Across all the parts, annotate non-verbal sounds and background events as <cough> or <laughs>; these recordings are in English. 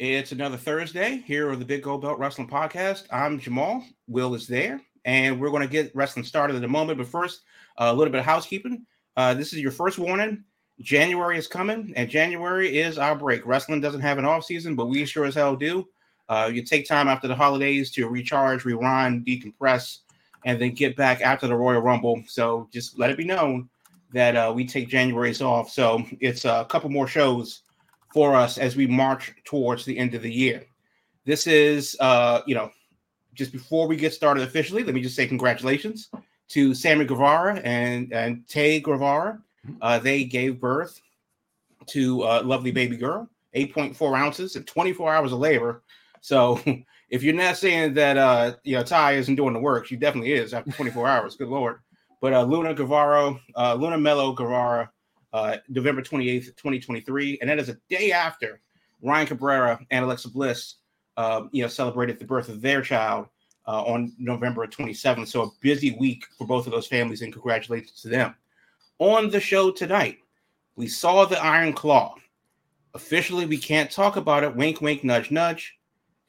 It's another Thursday here on the Big Gold Belt Wrestling Podcast. I'm Jamal. Will is there, and we're going to get wrestling started in a moment. But first, a little bit of housekeeping. Uh, this is your first warning. January is coming, and January is our break. Wrestling doesn't have an off season, but we sure as hell do. Uh, you take time after the holidays to recharge, rewind, decompress, and then get back after the Royal Rumble. So just let it be known that uh, we take January's off. So it's a couple more shows for us as we march towards the end of the year. This is, uh, you know, just before we get started officially, let me just say congratulations to Sammy Guevara and, and Tay Guevara. Uh, they gave birth to a lovely baby girl, 8.4 ounces and 24 hours of labor. So <laughs> if you're not saying that, uh, you know, Ty isn't doing the work, she definitely is after 24 hours. Good Lord. But uh, Luna Guevara, uh, Luna Mello Guevara uh, November 28th, 2023. And that is a day after Ryan Cabrera and Alexa Bliss, uh, you know, celebrated the birth of their child uh, on November 27th. So a busy week for both of those families, and congratulations to them. On the show tonight, we saw the Iron Claw. Officially, we can't talk about it. Wink, wink, nudge, nudge.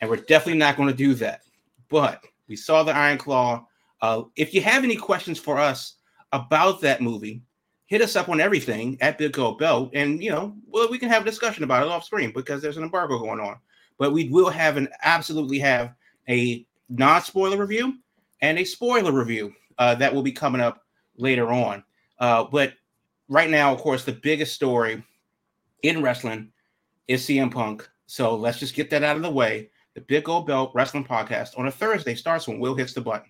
And we're definitely not going to do that. But we saw the Iron Claw. Uh, if you have any questions for us about that movie, hit us up on everything at Big Gold Belt, and you know, well, we can have a discussion about it off screen because there's an embargo going on. But we will have an absolutely have a non-spoiler review and a spoiler review uh, that will be coming up later on. Uh, but right now, of course, the biggest story in wrestling is CM Punk. So let's just get that out of the way. The Big Gold Belt Wrestling Podcast on a Thursday starts when Will hits the button.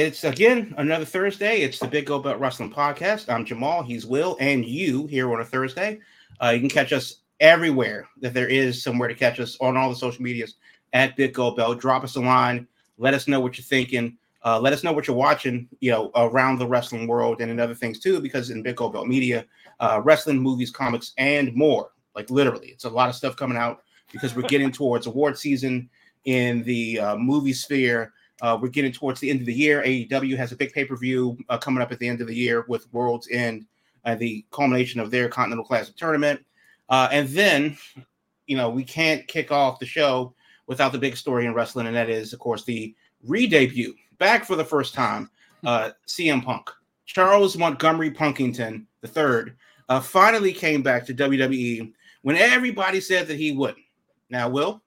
It's again another Thursday. It's the Big Gold Belt Wrestling Podcast. I'm Jamal. He's Will, and you here on a Thursday. Uh, you can catch us everywhere that there is somewhere to catch us on all the social medias at Big Gold Belt. Drop us a line. Let us know what you're thinking. Uh, let us know what you're watching, you know, around the wrestling world and in other things too, because in Big Gold Belt Media, uh, wrestling, movies, comics, and more. Like literally, it's a lot of stuff coming out because we're getting towards award season in the uh, movie sphere uh, we're getting towards the end of the year. AEW has a big pay per view uh, coming up at the end of the year with World's End, uh, the culmination of their Continental Classic tournament. Uh, and then, you know, we can't kick off the show without the big story in wrestling, and that is, of course, the re debut back for the first time uh, CM Punk. Charles Montgomery Punkington III uh, finally came back to WWE when everybody said that he wouldn't. Now, Will,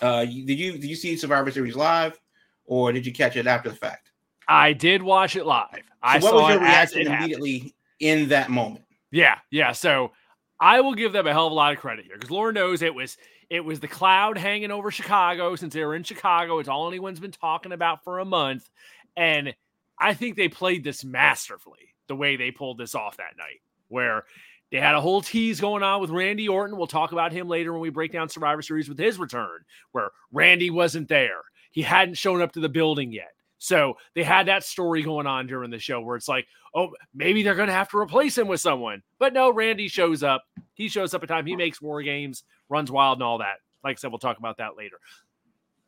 did you did you see Survivor Series live? Or did you catch it after the fact? I did watch it live. So I what was your reaction immediately happened. in that moment? Yeah, yeah. So I will give them a hell of a lot of credit here because Lord knows it was it was the cloud hanging over Chicago since they were in Chicago. It's all anyone's been talking about for a month, and I think they played this masterfully the way they pulled this off that night, where they had a whole tease going on with Randy Orton. We'll talk about him later when we break down Survivor Series with his return, where Randy wasn't there he hadn't shown up to the building yet. So they had that story going on during the show where it's like, oh, maybe they're going to have to replace him with someone. But no, Randy shows up. He shows up at time. He makes war games, runs wild, and all that. Like I said, we'll talk about that later.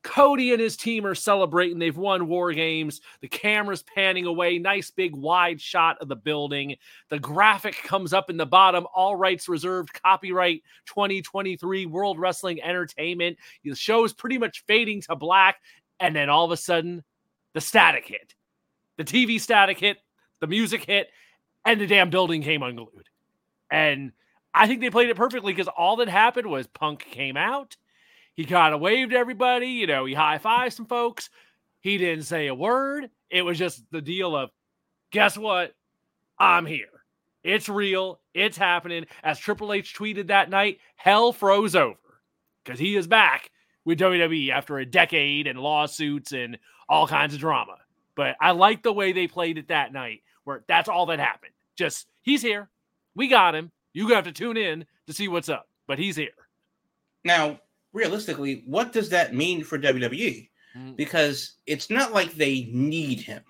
Cody and his team are celebrating. They've won war games. The camera's panning away. Nice big wide shot of the building. The graphic comes up in the bottom. All rights reserved. Copyright 2023 World Wrestling Entertainment. The show is pretty much fading to black. And then all of a sudden, the static hit. The TV static hit. The music hit. And the damn building came unglued. And I think they played it perfectly because all that happened was Punk came out. He kind of waved everybody, you know, he high fived some folks. He didn't say a word. It was just the deal of, guess what? I'm here. It's real. It's happening. As Triple H tweeted that night, hell froze over because he is back with WWE after a decade and lawsuits and all kinds of drama. But I like the way they played it that night, where that's all that happened. Just he's here. We got him. You have to tune in to see what's up, but he's here. Now, realistically, what does that mean for WWE? Mm. Because it's not like they need him.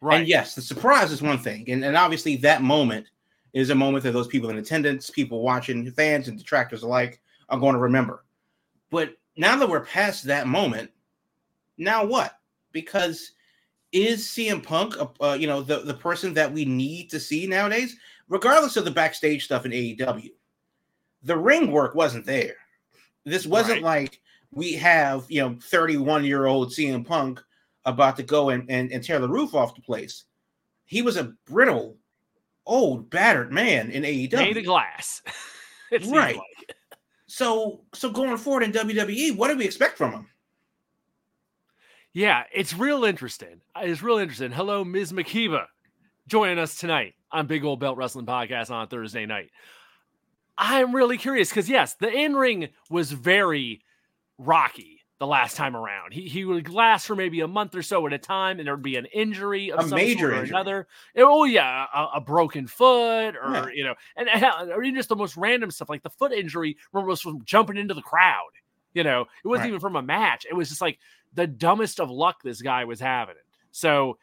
Right. And yes, the surprise is one thing. And, and obviously, that moment is a moment that those people in attendance, people watching, fans and detractors alike are going to remember. But now that we're past that moment, now what? Because is CM Punk, uh, you know, the, the person that we need to see nowadays, regardless of the backstage stuff in AEW? The ring work wasn't there. This wasn't right. like we have, you know, 31 year old CM Punk about to go and, and, and tear the roof off the place. He was a brittle, old, battered man in AEW. Made of glass. <laughs> right. Like. So so going forward in WWE, what do we expect from him? Yeah, it's real interesting. It's real interesting. Hello, Ms. Makiba, joining us tonight on Big Gold Belt Wrestling Podcast on Thursday night. I'm really curious because yes, the in ring was very rocky the last time around. He he would last for maybe a month or so at a time, and there would be an injury of a some major sort or injury. another. Oh yeah, a, a broken foot, or yeah. you know, and, and or even just the most random stuff like the foot injury was from jumping into the crowd. You know, it wasn't right. even from a match. It was just like the dumbest of luck this guy was having. So,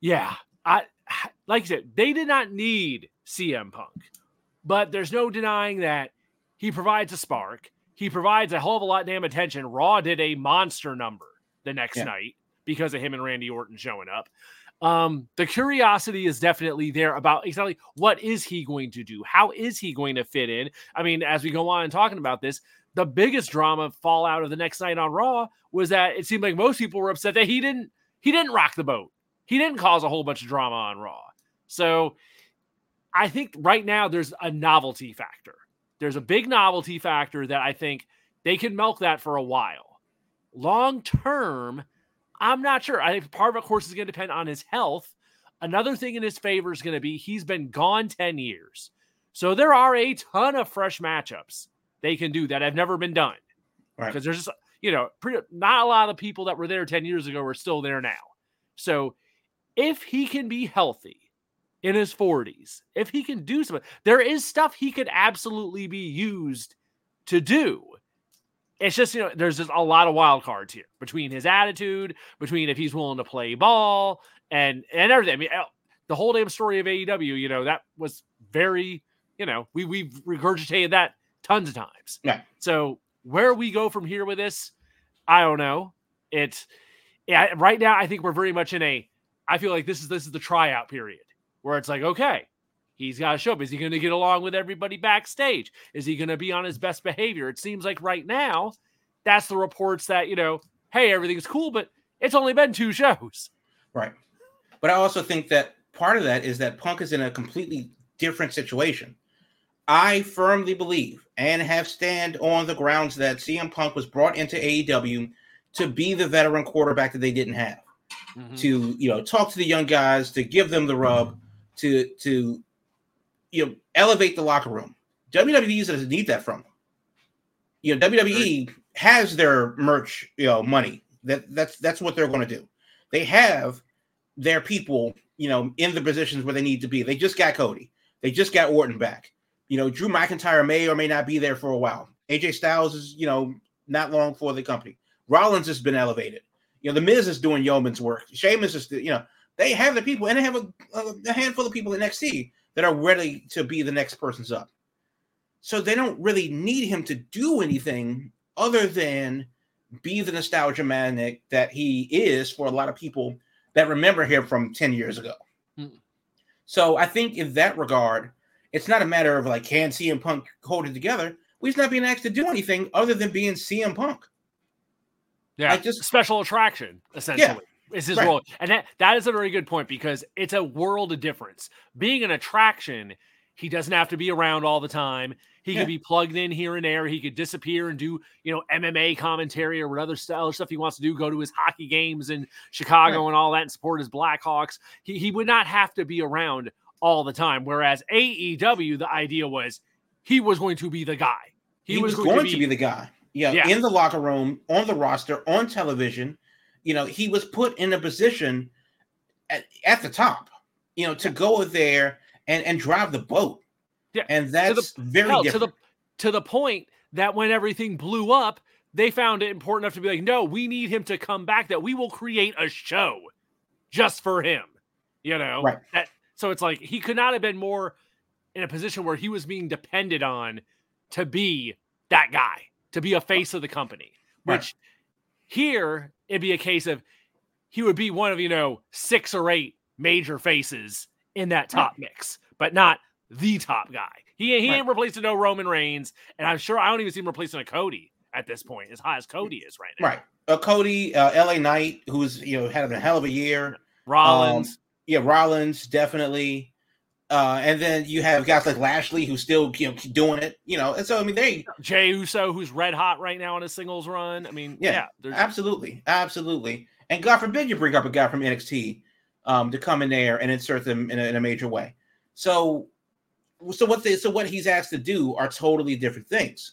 yeah, I <sighs> like I said, they did not need CM Punk, but there's no denying that he provides a spark. He provides a whole of a lot damn attention. Raw did a monster number the next yeah. night because of him and Randy Orton showing up. Um, the curiosity is definitely there about exactly what is he going to do? How is he going to fit in? I mean, as we go on and talking about this, the biggest drama fallout of the next night on Raw was that it seemed like most people were upset that he didn't he didn't rock the boat. He didn't cause a whole bunch of drama on Raw. So I think right now there's a novelty factor. There's a big novelty factor that I think they can milk that for a while. Long term, I'm not sure. I think part of it, of course, is going to depend on his health. Another thing in his favor is going to be he's been gone 10 years. So there are a ton of fresh matchups they can do that have never been done. Right. Because there's just, you know, pretty, not a lot of people that were there 10 years ago are still there now. So if he can be healthy in his 40s, if he can do something, there is stuff he could absolutely be used to do. It's just, you know, there's just a lot of wild cards here between his attitude, between if he's willing to play ball and and everything. I mean, oh, the whole damn story of AEW, you know, that was very, you know, we we've regurgitated that tons of times. Yeah. So where we go from here with this, I don't know. It's yeah, right now I think we're very much in a I feel like this is this is the tryout period where it's like, okay, he's got to show up. Is he going to get along with everybody backstage? Is he going to be on his best behavior? It seems like right now, that's the reports that, you know, hey, everything's cool, but it's only been two shows. Right. But I also think that part of that is that Punk is in a completely different situation. I firmly believe and have stand on the grounds that CM Punk was brought into AEW to be the veteran quarterback that they didn't have. Mm-hmm. To, you know, talk to the young guys, to give them the rub, to to you know, elevate the locker room. WWE doesn't need that from them. You know, WWE right. has their merch, you know, money. That that's that's what they're going to do. They have their people, you know, in the positions where they need to be. They just got Cody. They just got Orton back. You know, Drew McIntyre may or may not be there for a while. AJ Styles is, you know, not long for the company. Rollins has been elevated. You know, the Miz is doing yeoman's work. Sheamus is, you know, they have the people, and they have a, a handful of people in NXT that are ready to be the next person's up. So they don't really need him to do anything other than be the nostalgia magnet that he is for a lot of people that remember him from 10 years ago. Mm. So I think in that regard, it's not a matter of like, can CM Punk hold it together? Well, he's not being asked to do anything other than being CM Punk. Yeah, like just special attraction, essentially. Yeah is his right. role. And that that is a very good point because it's a world of difference. Being an attraction He doesn't have to be around all the time. He Yeah. could be plugged in here and there. He could disappear and do, you know, MMA commentary or whatever other stuff he wants to do. Go to his hockey games in Chicago and all that, and support his Blackhawks. He he would not have to be around all the time. Whereas AEW, the idea was he was going to be the guy. He, was, going, to, be, the guy. Yeah, Yeah. in the locker room, on the roster, on television. You know, he was put in a position at, at the top. You know, to go there and and drive the boat. Yeah, and that's very Hell, to the to the point that when everything blew up, they found it important enough to be like, no, we need him to come back. That we will create a show just for him. You know, Right. That so it's like he could not have been more in a position where he was being depended on to be that guy, to be a face of the company. Right. Which here it'd be a case of he would be one of you know six or eight major faces in that top mix, but not the top guy. He, he Right. ain't replacing no Roman Reigns, and I'm sure I don't even see him replacing a Cody at this point, as high as Cody is right now. right. Uh, Cody, uh, LA Knight, who's you know had a hell of a year. Rollins, Yeah, Rollins definitely. Uh, and then you have guys like Lashley who's still you know doing it. You know, and so I mean they Jey Uso, who's red hot right now on his singles run. I mean, Yeah, yeah, Absolutely, absolutely. And God forbid you bring up a guy from NXT um, to come in there and insert them in a, in a major way. So, so what they, so what he's asked to do are totally different things.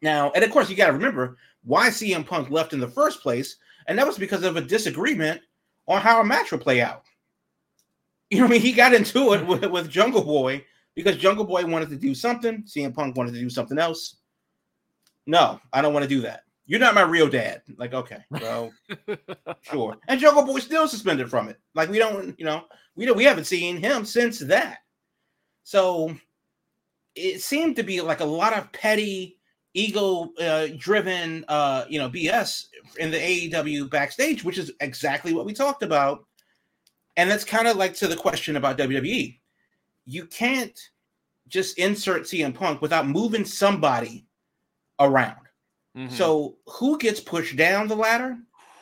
Now, and of course, you got to remember why CM Punk left in the first place, and that was because of a disagreement on how a match would play out. You know, what I mean, he got into it with, with Jungle Boy because Jungle Boy wanted to do something, CM Punk wanted to do something else. No, I don't want to do that. You're not my real dad. Like, okay, well, <laughs> sure. And Jungle Boy still suspended from it. Like, we don't, you know, we don't, we haven't seen him since that. So it seemed to be like a lot of petty, ego-driven, uh, you know, BS in the AEW backstage, which is exactly what we talked about. And that's kind of like to the question about WWE. You can't just insert CM Punk without moving somebody around. Mhm. So who gets pushed down the ladder?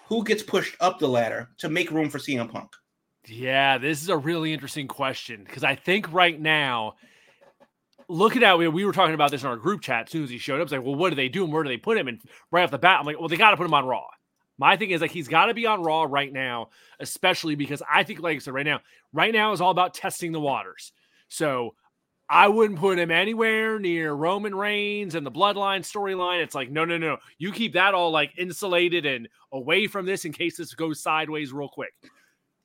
Who gets pushed up the ladder to make room for CM Punk? Yeah, this is a really interesting question because I think right now, looking at we, we were talking about this in our group chat as soon as he showed up. It's like, well, what do they do and where do they put him? And right off the bat, I'm like, well, they got to put him on Raw. My thing is like he's got to be on Raw right now, especially because I think, like I said, right now, right now is all about testing the waters. So I wouldn't put him anywhere near Roman Reigns and the Bloodline storyline. It's like, no, no, no. You keep that all like insulated and away from this in case this goes sideways real quick.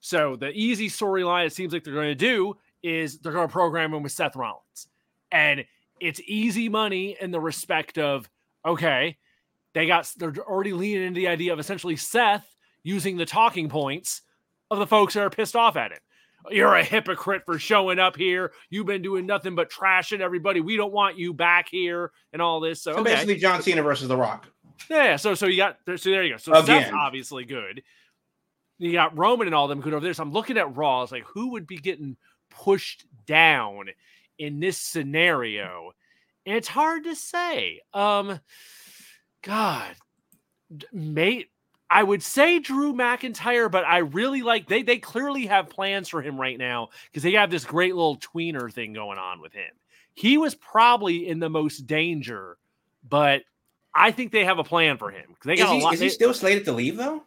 So the easy storyline it seems like they're going to do is they're going to program him with Seth Rollins. And it's easy money in the respect of, okay, they got, they're already leaning into the idea of essentially Seth using the talking points of the folks that are pissed off at him. You're a hypocrite for showing up here. You've been doing nothing but trashing everybody. We don't want you back here and all this. So, So okay. basically, John Cena versus The Rock. Yeah, so so you got so there you go. So Again. Seth's obviously good. You got Roman and all them good over there. So I'm looking at Raw. It's like who would be getting pushed down in this scenario? And it's hard to say. Um, God, mate, I would say Drew McIntyre, but I really like they they clearly have plans for him right now because they have this great little tweener thing going on with him. He was probably in the most danger, but I think they have a plan for him. They Is got a he, lot. is he still slated to leave though?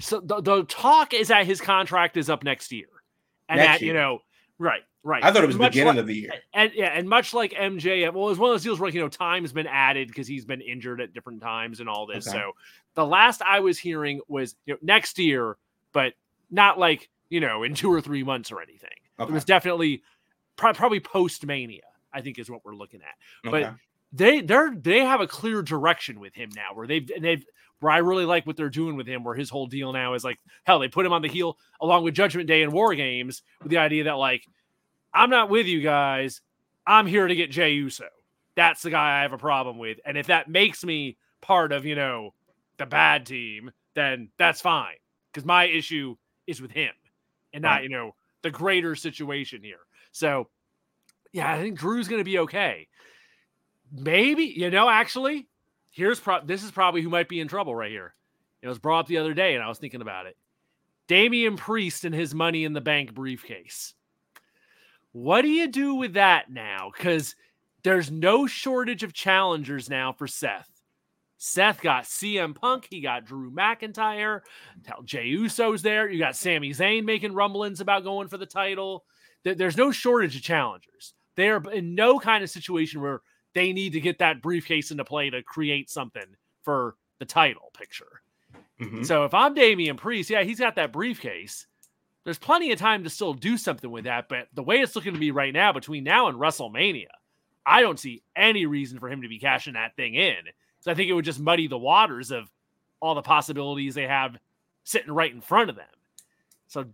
so the, the talk is that his contract is up next year, and Next that you know, right, right. I thought it was the Much beginning like- of the year. and yeah, and much like MJF, well, it was one of those deals where you know time's been added because he's been injured at different times and all this. Okay. So the last I was hearing was you know next year, but not like you know in two or three months or anything. Okay. It was definitely pro- probably post Mania. I think is what we're looking at but- they they're they have a clear direction with him now where they've and they've where I really like what they're doing with him where his whole deal now is like hell they put him on the heel along with Judgment Day and War Games with the idea that like I'm not with you guys. I'm here to get Jey Uso. That's the guy I have a problem with. And if that makes me part of you know the bad team then that's fine because my issue is with him and not Right. you know the greater situation here. So yeah I think Drew's gonna be okay. Maybe you know actually here's pro- this is probably who might be in trouble right here it was brought up the other day and i was thinking about it Damian priest and his money in the bank briefcase What do you do with that now? Because there's no shortage of challengers now for Seth. Seth got CM Punk. He got Drew McIntyre. Tell Jey Uso's there. You got Sami Zayn making rumblings about going for the title. There's no shortage of challengers. They are in no kind of situation where they need to get that briefcase into play to create something for the title picture. Mm-hmm. So if I'm Damian Priest, yeah, he's got that briefcase. There's plenty of time to still do something with that. But the way it's looking to be right now, between now and WrestleMania, I don't see any reason for him to be cashing that thing in. So I think it would just muddy the waters of all the possibilities they have sitting right in front of them. So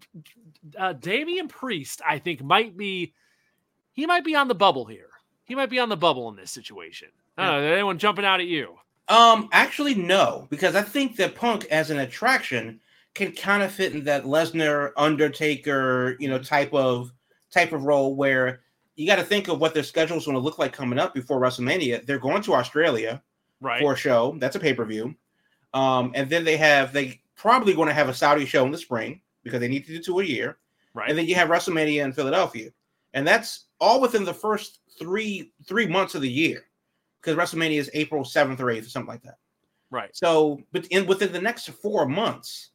uh, Damian Priest, I think, might be he might be on the bubble here. He might be on the bubble in this situation. I don't know. Anyone jumping out at you? Um, actually, no, because I think that Punk as an attraction can kind of fit in that Lesnar, Undertaker, you know, type of type of role where you got to think of what their schedule is going to look like coming up before WrestleMania. They're going to Australia right. for a show. That's a pay per view. Um, and then they have they probably going to have a Saudi show in the spring because they need to do two a year. Right. And then you have WrestleMania in Philadelphia, and that's all within the first three three months of the year because WrestleMania is April seventh or eighth or something like that. Right. So, but in within the next four months,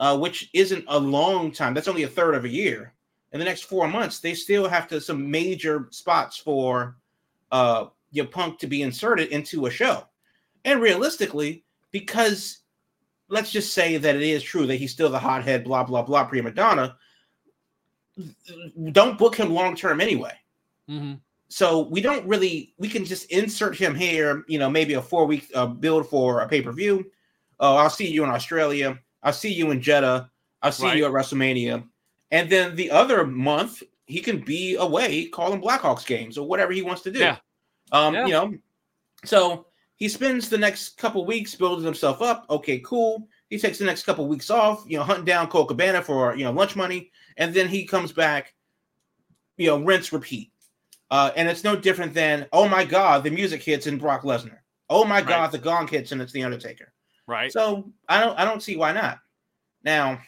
uh, which isn't a long time, that's only a third of a year. In the next four months, they still have to some major spots for uh your punk to be inserted into a show. And realistically, because let's just say that it is true that he's still the hothead, blah blah blah prima donna. Don't book him long term anyway. Mm-hmm. So we don't really we can just insert him here. You know, maybe a four week uh, build for a pay per view. Oh, I'll see you in Australia. I'll see you in Jeddah. I'll see right. you at WrestleMania. And then the other month, he can be away calling Blackhawks games or whatever he wants to do. Yeah. Um, yeah. you know, so he spends the next couple weeks building himself up. Okay, cool. He takes the next couple weeks off, you know, hunting down Colt Cabana for you know lunch money, and then he comes back, you know, rinse, repeat. Uh, and it's no different than, oh my God, the music hits in Brock Lesnar. Oh my God, right. the gong hits and it's the Undertaker. Right. So I don't I don't see why not. Now,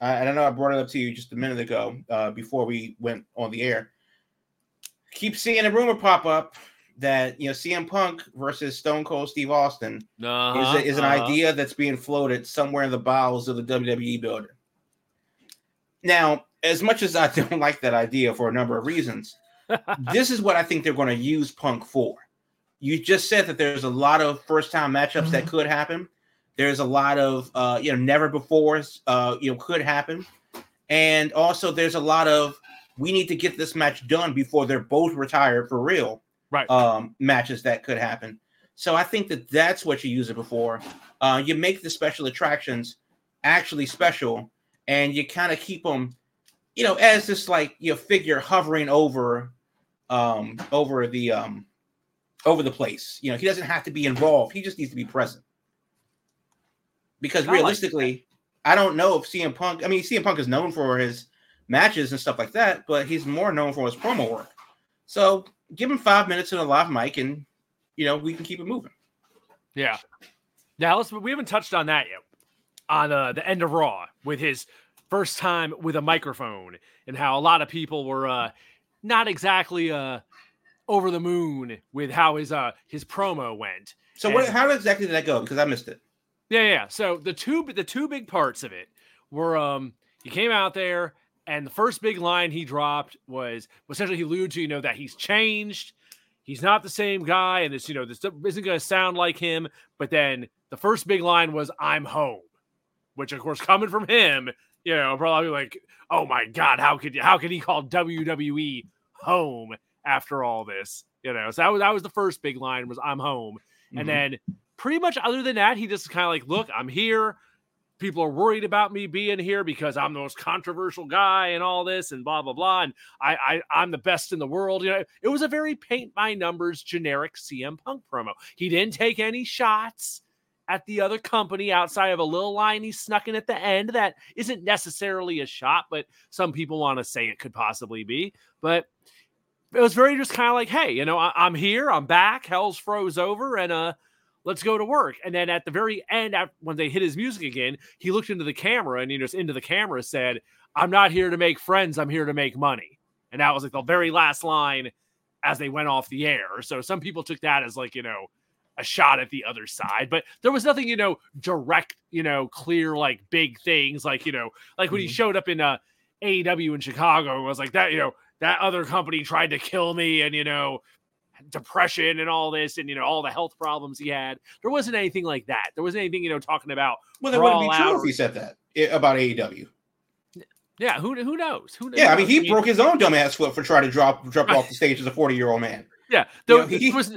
I, I know I brought it up to you just a minute ago uh, before we went on the air. Keep seeing a rumor pop up that you know CM Punk versus Stone Cold Steve Austin uh-huh, is, is an uh-huh. idea that's being floated somewhere in the bowels of the WWE building. Now, as much as I <laughs> don't like that idea for a number of reasons, <laughs> this is what I think they're going to use Punk for. You just said that there's a lot of first time matchups mm-hmm. that could happen. There's a lot of uh, you know never before uh, you know could happen, and also there's a lot of we need to get this match done before they're both retired for real. Right. Um, matches that could happen. So I think that that's what you use it before. Uh, you make the special attractions actually special, and you kind of keep them, you know, as this like your figure hovering over um, over the um, over the place. You know, he doesn't have to be involved. He just needs to be present. Because I realistically, like I don't know if CM Punk. I mean, CM Punk is known for his matches and stuff like that, but he's more known for his promo work. So give him five minutes in a live mic, and you know we can keep it moving. Yeah. Now let's. We haven't touched on that yet. On uh, the end of Raw with his first time with a microphone, and how a lot of people were uh, not exactly uh over the moon with how his uh his promo went. So and, what how exactly did that go? Because I missed it. Yeah, yeah. So the two the two big parts of it were um he came out there and the first big line he dropped was essentially he alluded to, you know, that he's changed. He's not the same guy, and this, you know, this isn't going to sound like him. But then the first big line was, I'm home, which, of course, coming from him, you know, probably like, oh my god, how could how could he call WWE home after all this? You know, so that was that was the first big line was I'm home, mm-hmm. and then pretty much other than that, he just kind of like, look, I'm here. People are worried about me being here because I'm the most controversial guy and all this and blah blah blah. And I, I I'm the best in the world. You know, it was a very paint by numbers generic CM Punk promo. He didn't take any shots at the other company outside of a little line he snuck in at the end that isn't necessarily a shot, but some people want to say it could possibly be. But it was very just kind of like, hey, you know, I- am here, I'm back, hell's froze over, and uh, let's go to work. And then at the very end, when they hit his music again, he looked into the camera and he just into the camera said, I'm not here to make friends, I'm here to make money. And that was like the very last line as they went off the air. So some people took that as like, you know, a shot at the other side, but there was nothing, you know, direct, you know, clear, like big things, like, you know, like when mm-hmm. he showed up in uh, AEW in Chicago and was like that, you know, that other company tried to kill me and, you know, depression and all this and, you know, all the health problems he had. There wasn't anything like that. There wasn't anything, you know, talking about. Well, that wouldn't be true if he said that eh, about AEW. Yeah, who who knows? Who yeah, I mean, he broke his own dumbass foot for trying to drop drop off the stage as a forty year old man. <laughs> Yeah, there, you know, he, was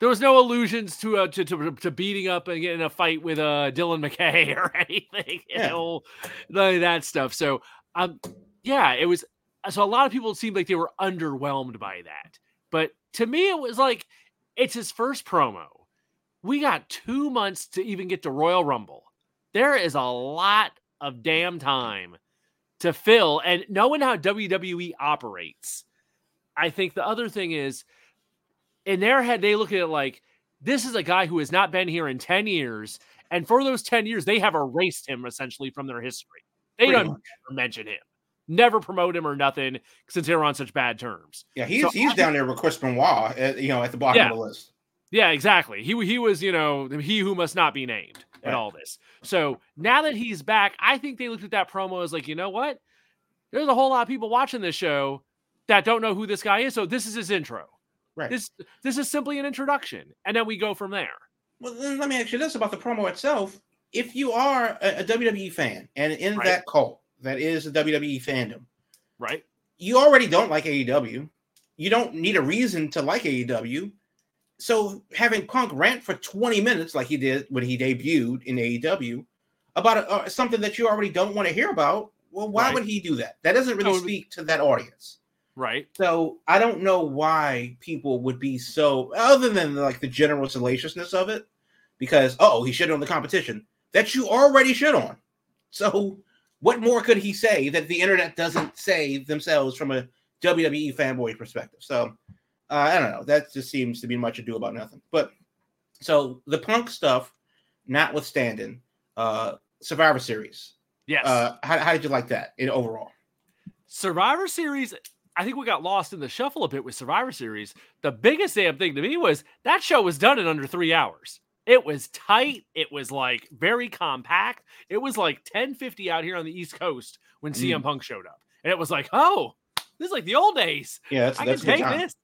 there was no allusions to uh, to, to, to beating up and getting a fight with uh Dylan McKay <laughs> or anything, you yeah. know, like that stuff. So um, yeah, it was. So a lot of people seemed like they were underwhelmed by that, but to me, it was like it's his first promo. We got two months to even get to Royal Rumble. There is a lot of damn time to fill. And knowing how WWE operates, I think the other thing is in their head, they look at it like this is a guy who has not been here in 10 years. And for those 10 years, they have erased him essentially from their history. They Pretty don't mention him, never promote him or nothing since they were on such bad terms. Yeah, he's, so he's I, down there with Chris Benoit, at, you know, at the bottom yeah, of the list. Yeah, exactly. He, he was, you know, he who must not be named right. and all this. So now that he's back, I think they looked at that promo as like, you know what? There's a whole lot of people watching this show that don't know who this guy is. So this is his intro. Right. This this is simply an introduction, and then we go from there. Well, then let me ask you this about the promo itself. If you are a, a WWE fan and in right. that cult that is the WWE fandom, right? You already don't like AEW. You don't need a reason to like AEW so having Punk rant for 20 minutes, like he did when he debuted in AEW, about a, uh, something that you already don't want to hear about, well, why right. would he do that? That doesn't really speak to that audience. Right. So I don't know why people would be so, other than like the general salaciousness of it, because, oh, he should on the competition that you already should on. So what more could he say that the internet doesn't say themselves from a WWE fanboy perspective? So uh, I don't know. That just seems to be much ado about nothing. But so the punk stuff, notwithstanding, uh, Survivor Series. Yes. Uh, how, how did you like that in overall? Survivor Series. I think we got lost in the shuffle a bit with Survivor Series. The biggest damn thing to me was that show was done in under three hours. It was tight. It was like very compact. It was like 1050 out here on the East Coast when mm. CM Punk showed up. And it was like, oh, this is like the old days. Yeah, that's, I that's can take this.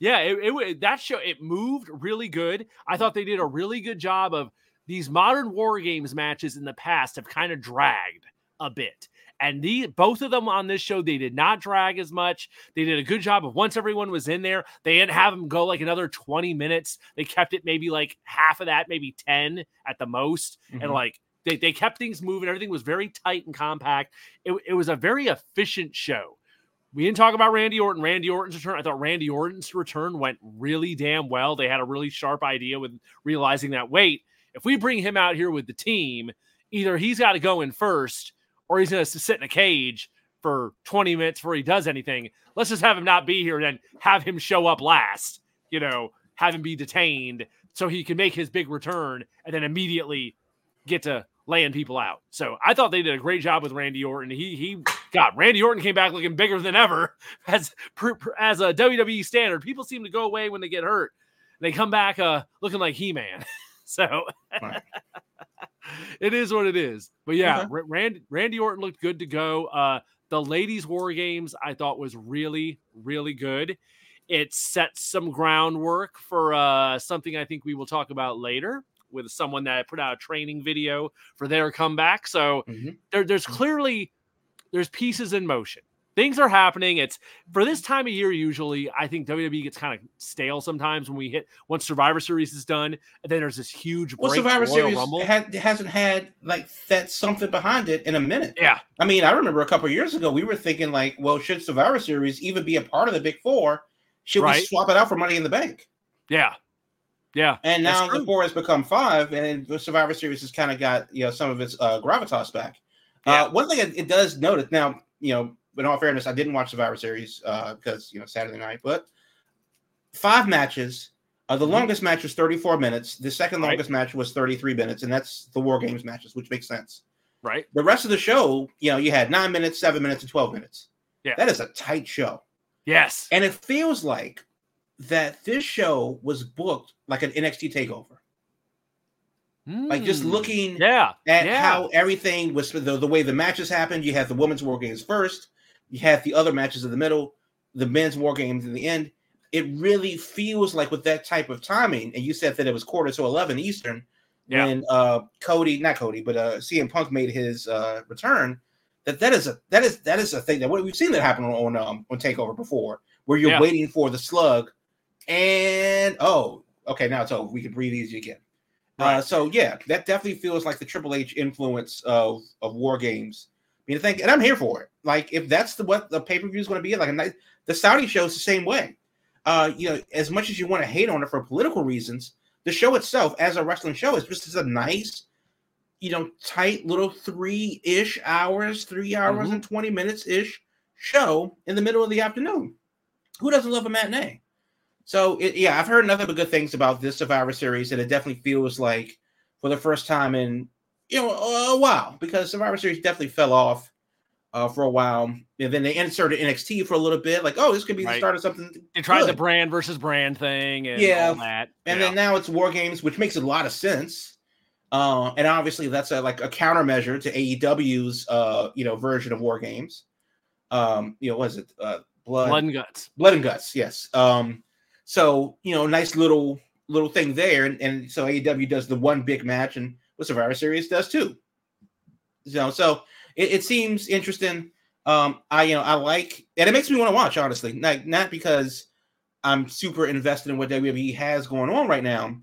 Yeah, it, it that show it moved really good. I thought they did a really good job of these modern war games matches in the past have kind of dragged a bit. And the both of them on this show, they did not drag as much. They did a good job of once everyone was in there, they didn't have them go like another 20 minutes. They kept it maybe like half of that, maybe 10 at the most. Mm-hmm. And like they, they kept things moving. Everything was very tight and compact. It, it was a very efficient show. We didn't talk about Randy Orton. Randy Orton's return. I thought Randy Orton's return went really damn well. They had a really sharp idea with realizing that wait, if we bring him out here with the team, either he's got to go in first or he's going to sit in a cage for 20 minutes before he does anything. Let's just have him not be here and then have him show up last, you know, have him be detained so he can make his big return and then immediately get to laying people out. So I thought they did a great job with Randy Orton. He he God, Randy Orton came back looking bigger than ever <laughs> as as a WWE standard. People seem to go away when they get hurt. They come back uh looking like He-Man. <laughs> so <laughs> it is what it is. But yeah, okay. Randy Randy Orton looked good to go. Uh the ladies war games I thought was really really good. It sets some groundwork for uh something I think we will talk about later with someone that put out a training video for their comeback. So mm-hmm. there, there's mm-hmm. clearly there's pieces in motion. Things are happening. It's for this time of year. Usually, I think WWE gets kind of stale sometimes when we hit once Survivor Series is done, and then there's this huge. Well, Survivor Series had, hasn't had like that something behind it in a minute. Yeah, I mean, I remember a couple years ago we were thinking like, well, should Survivor Series even be a part of the Big Four? Should right. we swap it out for Money in the Bank? Yeah, yeah, and now the four has become five, and the Survivor Series has kind of got you know some of its uh, gravitas back. Uh, yeah. Uh, one thing it, it, does notice now, you know, but in all fairness, I didn't watch Survivor Series uh, because you know Saturday night, but five matches. Uh, the mm-hmm. longest match was 34 minutes. The second longest right. match was 33 minutes, and that's the War Games matches, which makes sense. Right. The rest of the show, you know, you had nine minutes, seven minutes, and 12 minutes. Yeah. That is a tight show. Yes. And it feels like that this show was booked like an NXT takeover. Like just Mm. looking Yeah. at yeah. how everything was the, the way the matches happened. You had the women's war games first, you have the other matches in the middle, the men's war games in the end. It really feels like with that type of timing, and you said that it was quarter to eleven Eastern Yeah. when uh Cody, not Cody, but uh CM Punk made his uh return. That that is a that is that is a thing that we've seen that happen on um on Takeover before, where you're Yeah. waiting for the slug, and oh, okay, now it's over. We can breathe easy again. Uh, so yeah, that definitely feels like the Triple H influence of of War Games. I mean, think, and I'm here for it. Like, if that's the what the pay per view is going to be, like a nice, the Saudi show is the same way. Uh, you know, as much as you want to hate on it for political reasons, the show itself, as a wrestling show, is just is a nice, you know, tight little three ish hours, three hours Mhm. and twenty minutes ish show in the middle of the afternoon. Who doesn't love a matinee? So it, yeah, I've heard nothing but good things about this Survivor Series, and it definitely feels like for the first time in you know a while because Survivor Series definitely fell off uh, for a while, and then they inserted NXT for a little bit. Like, oh, this could be the start of something. They tried the brand versus brand thing and Yeah. all that. and Yeah. then now it's War Games, which makes a lot of sense. Uh, and obviously that's a, like a countermeasure to AEW's uh, you know version of War Games. Um, you know, what is it? Uh, blood, blood and guts. blood and guts yes um so you know nice little little thing there and, and so aew does the one big match and what survivor series does too you know so it, it seems interesting um i you know i like and it makes me want to watch honestly like not because i'm super invested in what wwe has going on right now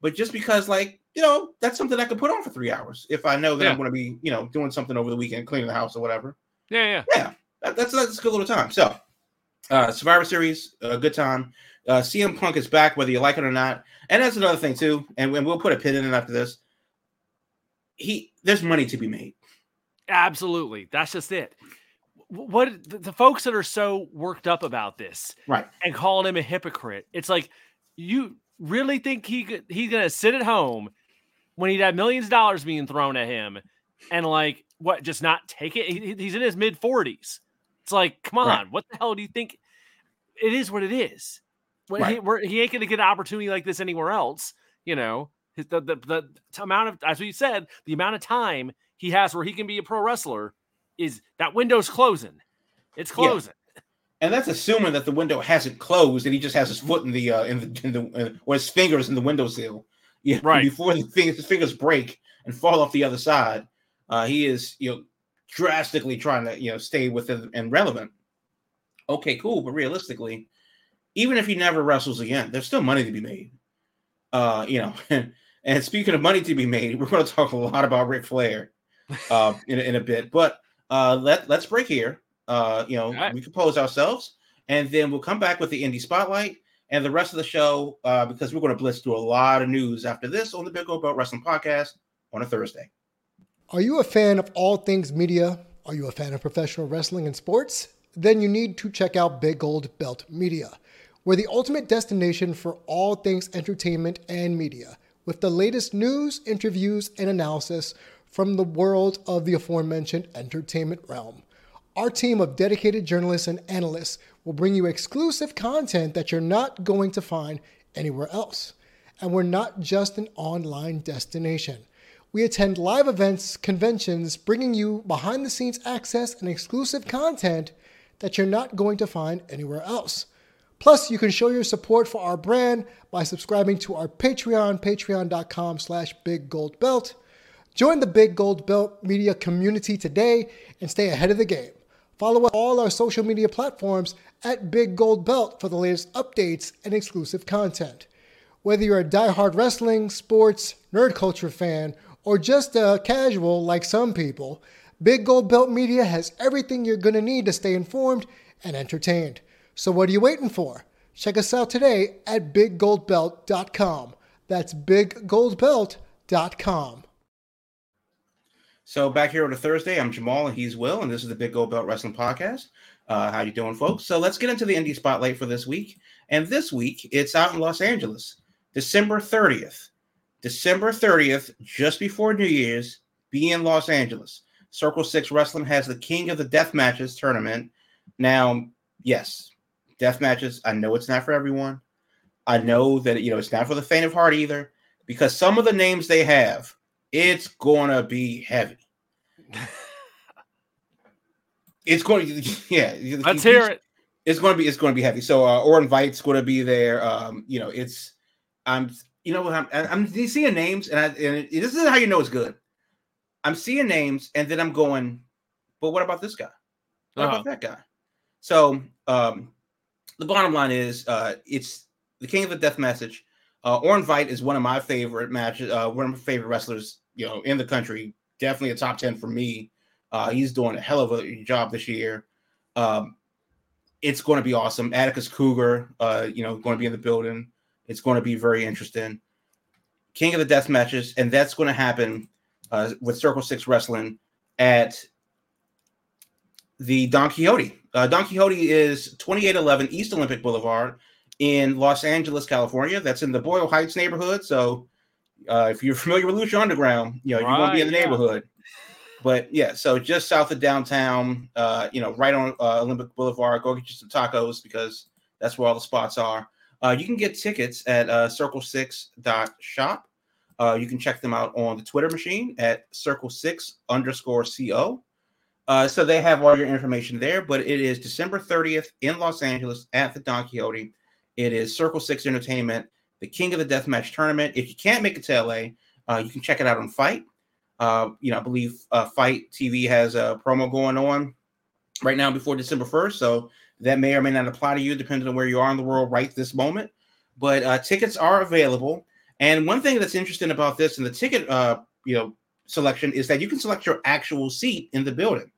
but just because like you know that's something i could put on for three hours if i know that i'm going to be you know doing something over the weekend cleaning the house or whatever Yeah, yeah. that, that's that's a good little time. So, uh, Survivor Series, a good time. Uh, CM Punk is back, whether you like it or not. And that's another thing too. And, and we'll put a pin in it after this. He there's money to be made. Absolutely. That's just it. What the, the folks that are so worked up about this Right. and calling him a hypocrite, it's like you really think he could, he's gonna sit at home when he'd have millions of dollars being thrown at him and like what just not take it? He- he's in his mid forties. It's like, come on, Right. what the hell do you think? It is what it is. When he, we're, he ain't gonna get an opportunity like this anywhere else. You know, His- the, the the amount of as we said, the amount of time he has where he can be a pro wrestler is that window's closing. It's Yeah. closing. And that's assuming that the window hasn't closed and he just has his foot in the uh, in the, in the uh, or his fingers in the windowsill. Yeah, <laughs> Right. Before the fingers, his fingers break and fall off the other side, uh, he is you know drastically trying to you know stay within and relevant. Okay, cool, but realistically, even if he never wrestles again, there's still money to be made. Uh, you know, <laughs> and speaking of money to be made, <laughs> we're going to talk a lot about Ric Flair uh, in, a- in a bit. But uh, let let's break here. Uh, you know, All right. we compose ourselves, and then we'll come back with the indie spotlight and the rest of the show uh, because we're going to blitz through a lot of news after this on the Big Gold Belt Wrestling Podcast on a Thursday. Are you a fan of all things media? Are you a fan of professional wrestling and sports? Then you need to check out Big Gold Belt Media. We're the ultimate destination for all things entertainment and media, with the latest news, interviews, and analysis from the world of the aforementioned entertainment realm. Our team of dedicated journalists and analysts will bring you exclusive content that you're not going to find anywhere else. And we're not just an online destination. We attend live events, conventions, bringing you behind the scenes access and exclusive content that you're not going to find anywhere else. Plus, you can show your support for our brand by subscribing to our Patreon, patreon.com slash biggoldbelt. Join the Big Gold Belt media community today and stay ahead of the game. Follow all our social media platforms at Big Gold Belt for the latest updates and exclusive content. Whether you're a diehard wrestling, sports, nerd culture fan, or just a casual like some people, Big Gold Belt Media has everything you're going to need to stay informed and entertained. So what are you waiting for? Check us out today at biggoldbelt.com. That's biggoldbelt.com. So back here on a Thursday, I'm Jamal and he's Will, and this is the Big Gold Belt Wrestling Podcast. Uh, how you doing, folks? So let's get into the indie spotlight for this week. And this week, it's out in Los Angeles, December 30th. December 30th, just before New Year's, be in Los Angeles. Circle Six Wrestling has the King of the Death Matches tournament. Now, yes, death matches. I know it's not for everyone. I know that you know it's not for the faint of heart either, because some of the names they have, it's gonna be heavy. <laughs> it's going <laughs> to, yeah. Let's hear it. It's going to be, it's going to be heavy. So, uh, Orin Veidt's going to be there. Um, you know, it's, I'm, you know, what I'm, I'm seeing names, and I, and it, this is how you know it's good. I'm seeing names, and then I'm going, but what about this guy? What uh-huh. about that guy? So, um, the bottom line is, uh, it's the King of the Death matches. Uh, Veidt is one of my favorite matches, uh, one of my favorite wrestlers, you know, in the country. Definitely a top 10 for me. Uh, he's doing a hell of a job this year. Um, it's going to be awesome. Atticus Cogar, uh, you know, going to be in the building. It's going to be very interesting. King of the Death matches, and that's going to happen uh, with Circle Six Wrestling at the Don Quixote. Uh, Don Quixote is 2811 East Olympic Boulevard in Los Angeles, California. That's in the Boyle Heights neighborhood. So uh, if you're familiar with Lucha Underground, you know, right, you want to be in the yeah. neighborhood. But yeah, so just south of downtown, uh, you know, right on uh, Olympic Boulevard. Go get you some tacos because that's where all the spots are. Uh, you can get tickets at uh, circle6.shop. Uh, you can check them out on the Twitter machine at circle6 underscore co. Uh, so they have all your information there, but it is December 30th in Los Angeles at the Don Quixote. It is Circle Six Entertainment, the King of the Deathmatch tournament. If you can't make it to LA, uh, you can check it out on FITE. Uh, you know, I believe uh, FITE TV has a promo going on right now before December 1st. So that may or may not apply to you, depending on where you are in the world right this moment. But uh, tickets are available. And one thing that's interesting about this and the ticket, uh, you know, selection is that you can select your actual seat in the building.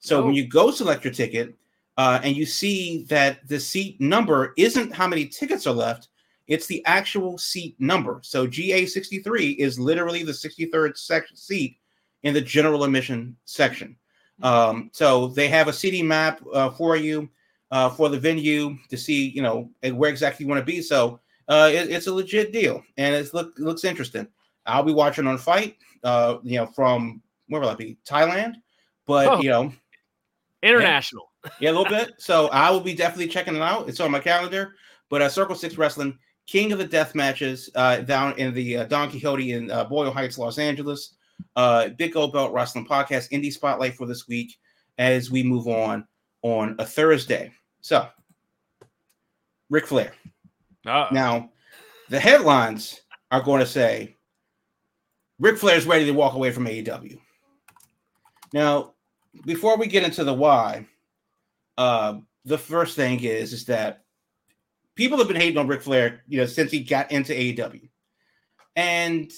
So oh. when you go select your ticket uh, and you see that the seat number isn't how many tickets are left, it's the actual seat number. So GA63 is literally the 63rd section seat in the general admission section. Um, so they have a seating map uh, for you uh, for the venue to see, you know, where exactly you want to be. So uh, it, it's a legit deal, and it look looks interesting. I'll be watching on FITE, uh, you know, from where will I be? Thailand, but oh, you know, international. Yeah, yeah, a little bit. So I will be definitely checking it out. It's on my calendar. But uh, Circle Six Wrestling King of the Death matches uh, down in the uh, Don Quixote in uh, Boyle Heights, Los Angeles. Uh, Big Gold Belt Wrestling Podcast Indie Spotlight for this week as we move on on a Thursday. So, Ric Flair. Uh-oh. Now, the headlines are going to say Ric Flair is ready to walk away from AEW. Now, before we get into the why, uh, the first thing is is that people have been hating on Ric Flair, you know, since he got into AEW. And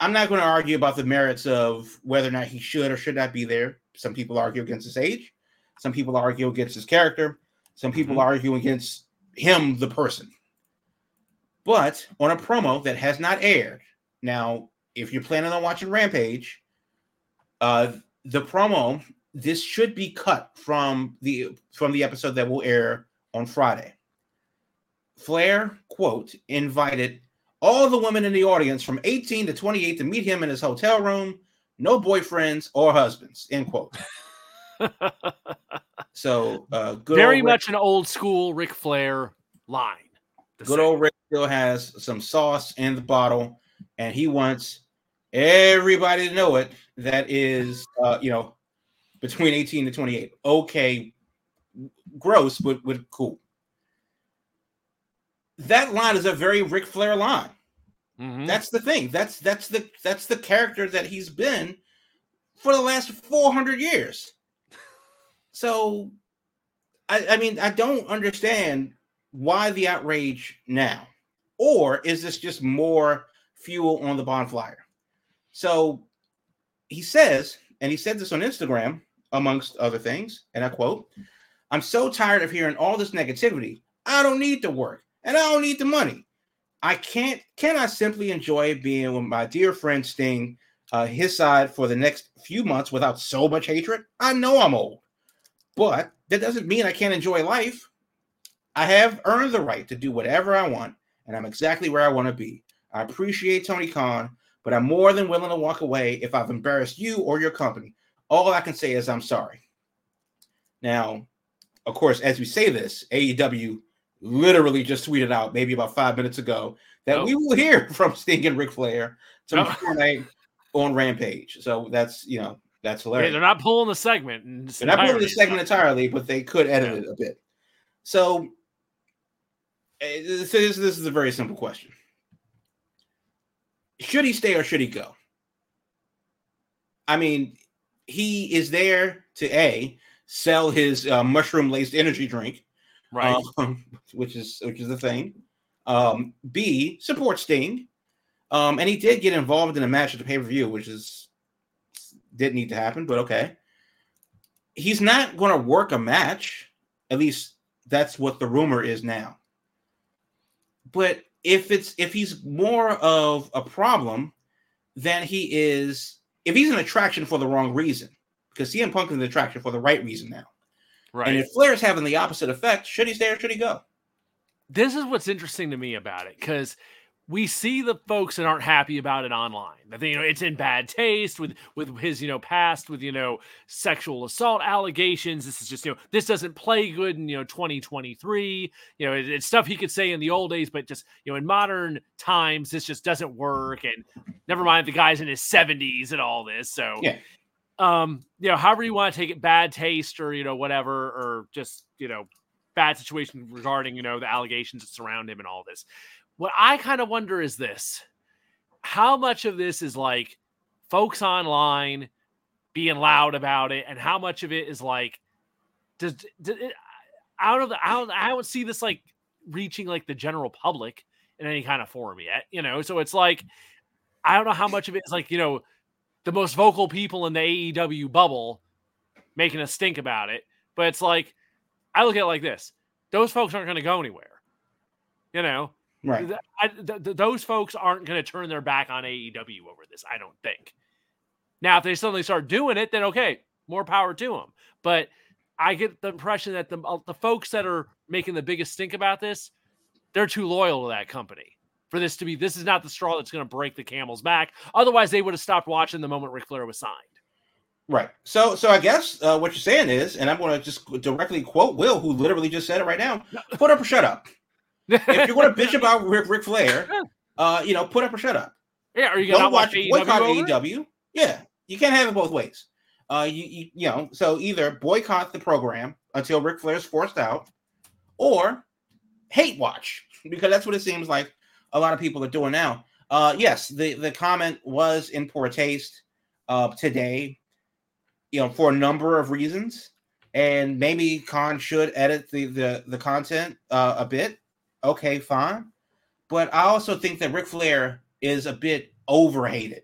I'm not going to argue about the merits of whether or not he should or should not be there. Some people argue against his age. Some people argue against his character. Some people mm-hmm. argue against him, the person. But on a promo that has not aired, now, if you're planning on watching Rampage, uh, the promo this should be cut from the from the episode that will air on Friday. Flair, quote, invited all the women in the audience from 18 to 28 to meet him in his hotel room. No boyfriends or husbands, end quote. <laughs> so, uh, very much an old school Ric Flair line. Good old Ric still has some sauce in the bottle, and he wants everybody to know it. That is, uh, you know, between 18 to 28. Okay, gross, but, but cool that line is a very Ric Flair line. Mm-hmm. That's the thing. That's that's the that's the character that he's been for the last 400 years. <laughs> So, I, I mean, I don't understand why the outrage now, or is this just more fuel on the bonfire? So, he says, and he said this on Instagram, amongst other things, and I quote, "I'm so tired of hearing all this negativity. I don't need to work and I don't need the money. I can't. Can I simply enjoy being with my dear friend Sting, uh, his side for the next few months without so much hatred? I know I'm old, but that doesn't mean I can't enjoy life. I have earned the right to do whatever I want, and I'm exactly where I want to be. I appreciate Tony Khan, but I'm more than willing to walk away if I've embarrassed you or your company. All I can say is I'm sorry. Now, of course, as we say this, AEW literally just tweeted out maybe about five minutes ago that Oh. we will hear <laughs> from Sting and Ric Flair tomorrow Oh. night on Rampage. So that's you know that's Yeah, hilarious. they're not pulling the segment. They're not pulling the segment entirely, but they could edit Yeah. it a bit. So eh, this this is a very simple question: Should he stay or should he go? I mean, he is there to a sell his uh, mushroom laced energy drink, right? um, <laughs> which is which is the thing. Um, B support Sting, um, and he did get involved in a match at the pay per view, which is didn't need to happen, but okay. He's not going to work a match. At least that's what the rumor is now. But if it's if he's more of a problem than he is, if he's an attraction for the wrong reason, because CM Punk is an attraction for the right reason now. right. And if Flair's having the opposite effect, should he stay or should he go? this is what's interesting to me about it because we see the folks that aren't happy about it online. I think you know it's in bad taste with with his you know past with you know sexual assault allegations. This is just you know this doesn't play good in you know 2023. You know it- it's stuff he could say in the old days, but just you know in modern times this just doesn't work. And never mind the guy's in his 70s and all this. So Yeah. um you know however you want to take it bad taste or you know whatever or just you know bad situation regarding you know the allegations that surround him and all this what i kind of wonder is this how much of this is like folks online being loud about it and how much of it is like does, does it, out of the I don't, I don't see this like reaching like the general public in any kind of form yet you know so it's like i don't know how much of it is like you know the most vocal people in the AEW bubble making a stink about it. But it's like, I look at it like this those folks aren't going to go anywhere. You know, Right. I, th- th- those folks aren't going to turn their back on AEW over this, I don't think. Now, if they suddenly start doing it, then okay, more power to them. But I get the impression that the, uh, the folks that are making the biggest stink about this, they're too loyal to that company for this to be. This is not the straw that's going to break the camel's back. Otherwise, they would have stopped watching the moment Ric Flair was signed. Right. So, so I guess uh, what you're saying is, and I'm going to just directly quote Will, who literally just said it right now: "Put up or shut up." If you're going to bitch <laughs> about Rick, Ric Flair, uh, you know, put up or shut up. yeah, are you going to watch watch AEW? boycott? AEW. Yeah, you can't have it both ways. Uh, you, you you know, so either boycott the program until Ric is forced out, or hate watch <laughs> because that's what it seems like a lot of people are doing now. Uh, yes, the the comment was in poor taste uh, today, you know, for a number of reasons, and maybe Khan should edit the the the content uh, a bit. Okay, fine, but I also think that Ric Flair is a bit overhated.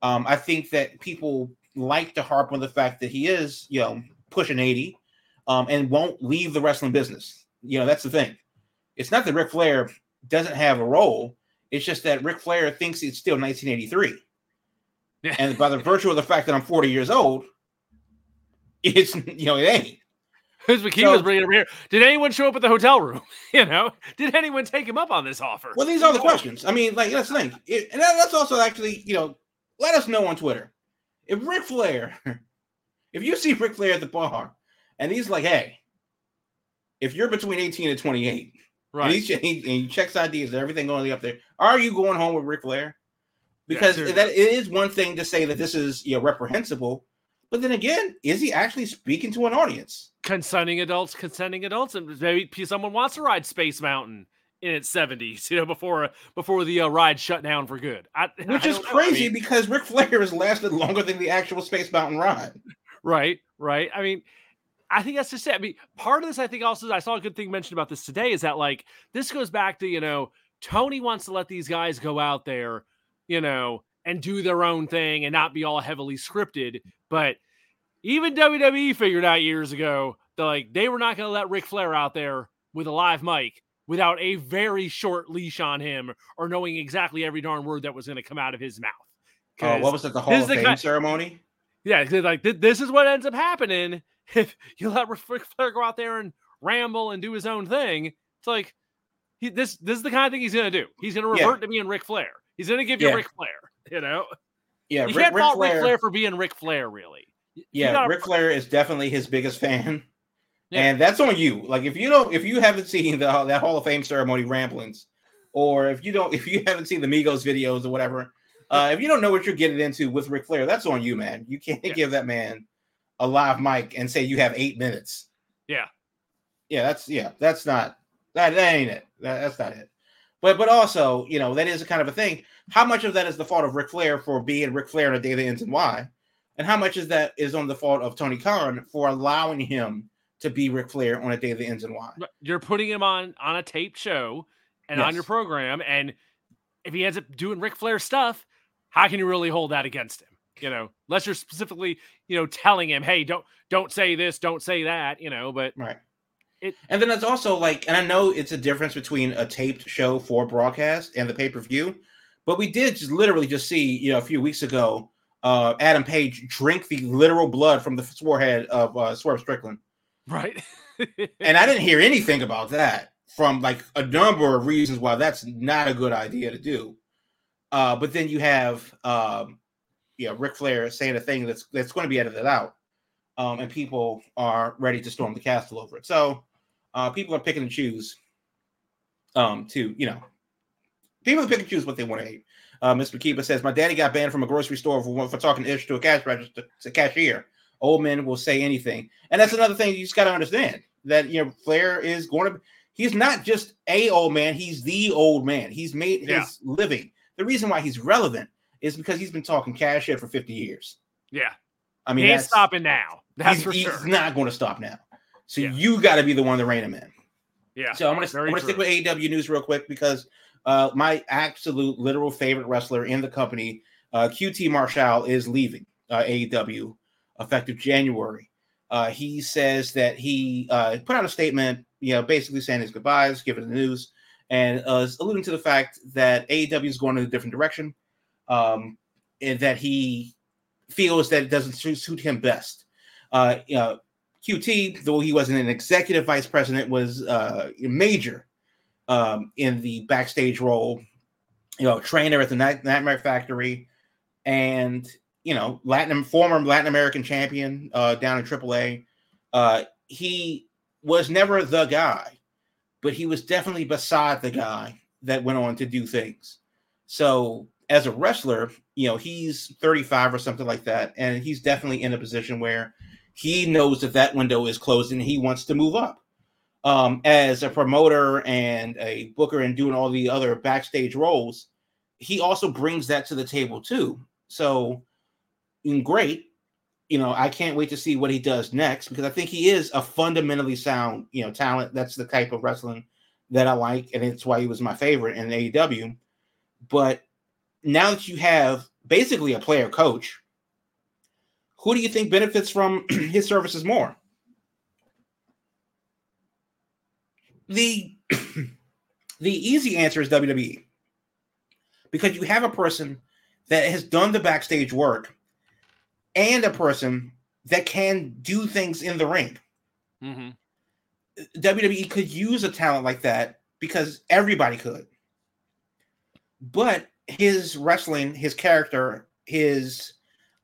Um, I think that people like to harp on the fact that he is, you know, pushing 80 um, and won't leave the wrestling business. You know, that's the thing. It's not that Ric Flair doesn't have a role. It's just that Ric Flair thinks it's still 1983. Yeah. And by the virtue of the fact that I'm 40 years old, <laughs> it's, you know, it ain't. <laughs> Who's McKee So- was bringing him here? Did anyone show up at the hotel room? <laughs> You know, did anyone take him up on this offer? Well, these are the questions. I mean, like that's the thing, It- and that- that's also actually, you know, let us know on Twitter if Ric Flair, <laughs> if you see Ric Flair at the bar, and he's like, "Hey, if you're between 18 and 28, Right. and, he, and he checks IDs and everything going up there, are you going home with Ric Flair?" Because seriously. that it is one thing to say that this is you know reprehensible, but then again, is he actually speaking to an audience? consenting adults, consenting adults, and maybe someone wants to ride Space Mountain in its seventies, <laughs> you know, before before the uh, ride shut down for good. I, Which I is don't. I crazy mean, because Ric Flair has lasted longer than the actual Space Mountain ride. <laughs> right? Right. I mean, I think that's just it. I mean, part of this, I think, also, I saw a good thing mentioned about this today is that like this goes back to you know Tony wants to let these guys go out there, you know, and do their own thing and not be all heavily scripted, but even WWE figured out years ago that like they were not going to let Ric Flair out there with a live mic without a very short leash on him or knowing exactly every darn word that was going to come out of his mouth. Oh, what was it? The Hall of Fame kind- ceremony? Yeah, like th- this is what ends up happening <laughs> if you let Ric Flair go out there and ramble and do his own thing. It's like he, this this is the kind of thing he's going to do. He's going to Yeah. revert to being Ric Flair. He's going to give you Yeah. Ric Flair. You know, Yeah, you Ric, can't Ric fault Flair. Ric Flair for being Ric Flair, really. Yeah, gotta- Ric Flair is definitely his biggest fan. Yeah. And that's on you. Like if you don't, if you haven't seen the that Hall of Fame ceremony ramblings, or if you don't, <laughs> if you haven't seen the Migos videos or whatever, uh, if you don't know what you're getting into with Ric Flair, that's on you, man. You can't yeah. give that man a live mic and say you have eight minutes. Yeah, yeah, that's yeah, that's not that, that ain't it. That, that's not it. But but also, you know, that is a kind of a thing. How much of that is the fault of Ric Flair for being Ric Flair in a day that ends in Y? And how much is that is on the fault of Tony Khan for allowing him to be Ric Flair on a day that ends in Y? You're putting him on on a taped show and yes. on your program, and if he ends up doing Ric Flair stuff, how can you really hold that against him? You know, unless you're specifically, you know, telling him, "Hey, don't don't say this, don't say that," you know. But right. It, and then it's also like, and I know it's a difference between a taped show for broadcast and the pay per view, but we did just literally just see, you know, a few weeks ago, uh, Adam Page drink the literal blood from the forehead of uh, Swerve Strickland. Right. <laughs> and I didn't hear anything about that from like a number of reasons why that's not a good idea to do. Uh, but then you have, um, you know, Ric Flair saying a thing that's that's going to be edited out, um, and people are ready to storm the castle over it. So uh, people are picking and choose, um, to you know, people are picking and choose what they want to hate. Uh, Mr. Kiba says, "My daddy got banned from a grocery store for for talking ish to a cash register, to cashier. Old men will say anything, and that's another thing you just got to understand that you know Flair is going to. He's not just a old man; he's the old man. He's made yeah. his living the reason why he's relevant is because he's been talking cash shit for 50 years. Yeah. I mean, he's stopping now. That's he's, for he's sure. not going to stop now. So yeah. you got to be the one to rein him in. Yeah. So I'm going to I'm to stick with AEW news real quick because uh, my absolute literal favorite wrestler in the company, uh, QT Marshall, is leaving uh, AEW effective January. Uh, he says that he uh, put out a statement, you know, basically saying his goodbyes, giving the news and uh, alluding to the fact that AEW is going in a different direction, um, and that he feels that it doesn't suit him best. Uh, you know, QT, though he wasn't an executive vice president, was uh, major um, in the backstage role. You know, trainer at the Nightmare Factory, and you know, Latin former Latin American champion uh, down in AAA. Uh, he was never the guy but he was definitely beside the guy that went on to do things. So as a wrestler, you know, he's 35 or something like that, and he's definitely in a position where he knows that that window is closed and he wants to move up. Um, as a promoter and a booker and doing all the other backstage roles, he also brings that to the table too. So, great. You know, I can't wait to see what he does next because I think he is a fundamentally sound, you know, talent. That's the type of wrestling that I like, and it's why he was my favorite in AEW. But now that you have basically a player coach, who do you think benefits from <clears throat> his services more? The <clears throat> the easy answer is WWE. Because you have a person that has done the backstage work and a person that can do things in the ring. Mm-hmm. WWE could use a talent like that because everybody could. But his wrestling, his character, his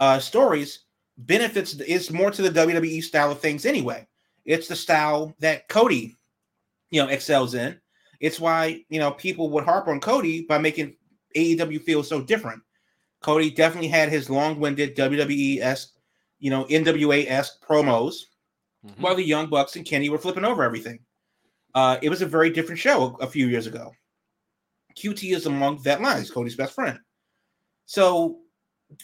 uh, stories benefits is more to the WWE style of things anyway. It's the style that Cody, you know, excels in. It's why you know people would harp on Cody by making AEW feel so different. Cody definitely had his long-winded WWE esque, you know, NWA esque promos mm-hmm. while the Young Bucks and Kenny were flipping over everything. Uh, it was a very different show a few years ago. QT is among that line. He's Cody's best friend. So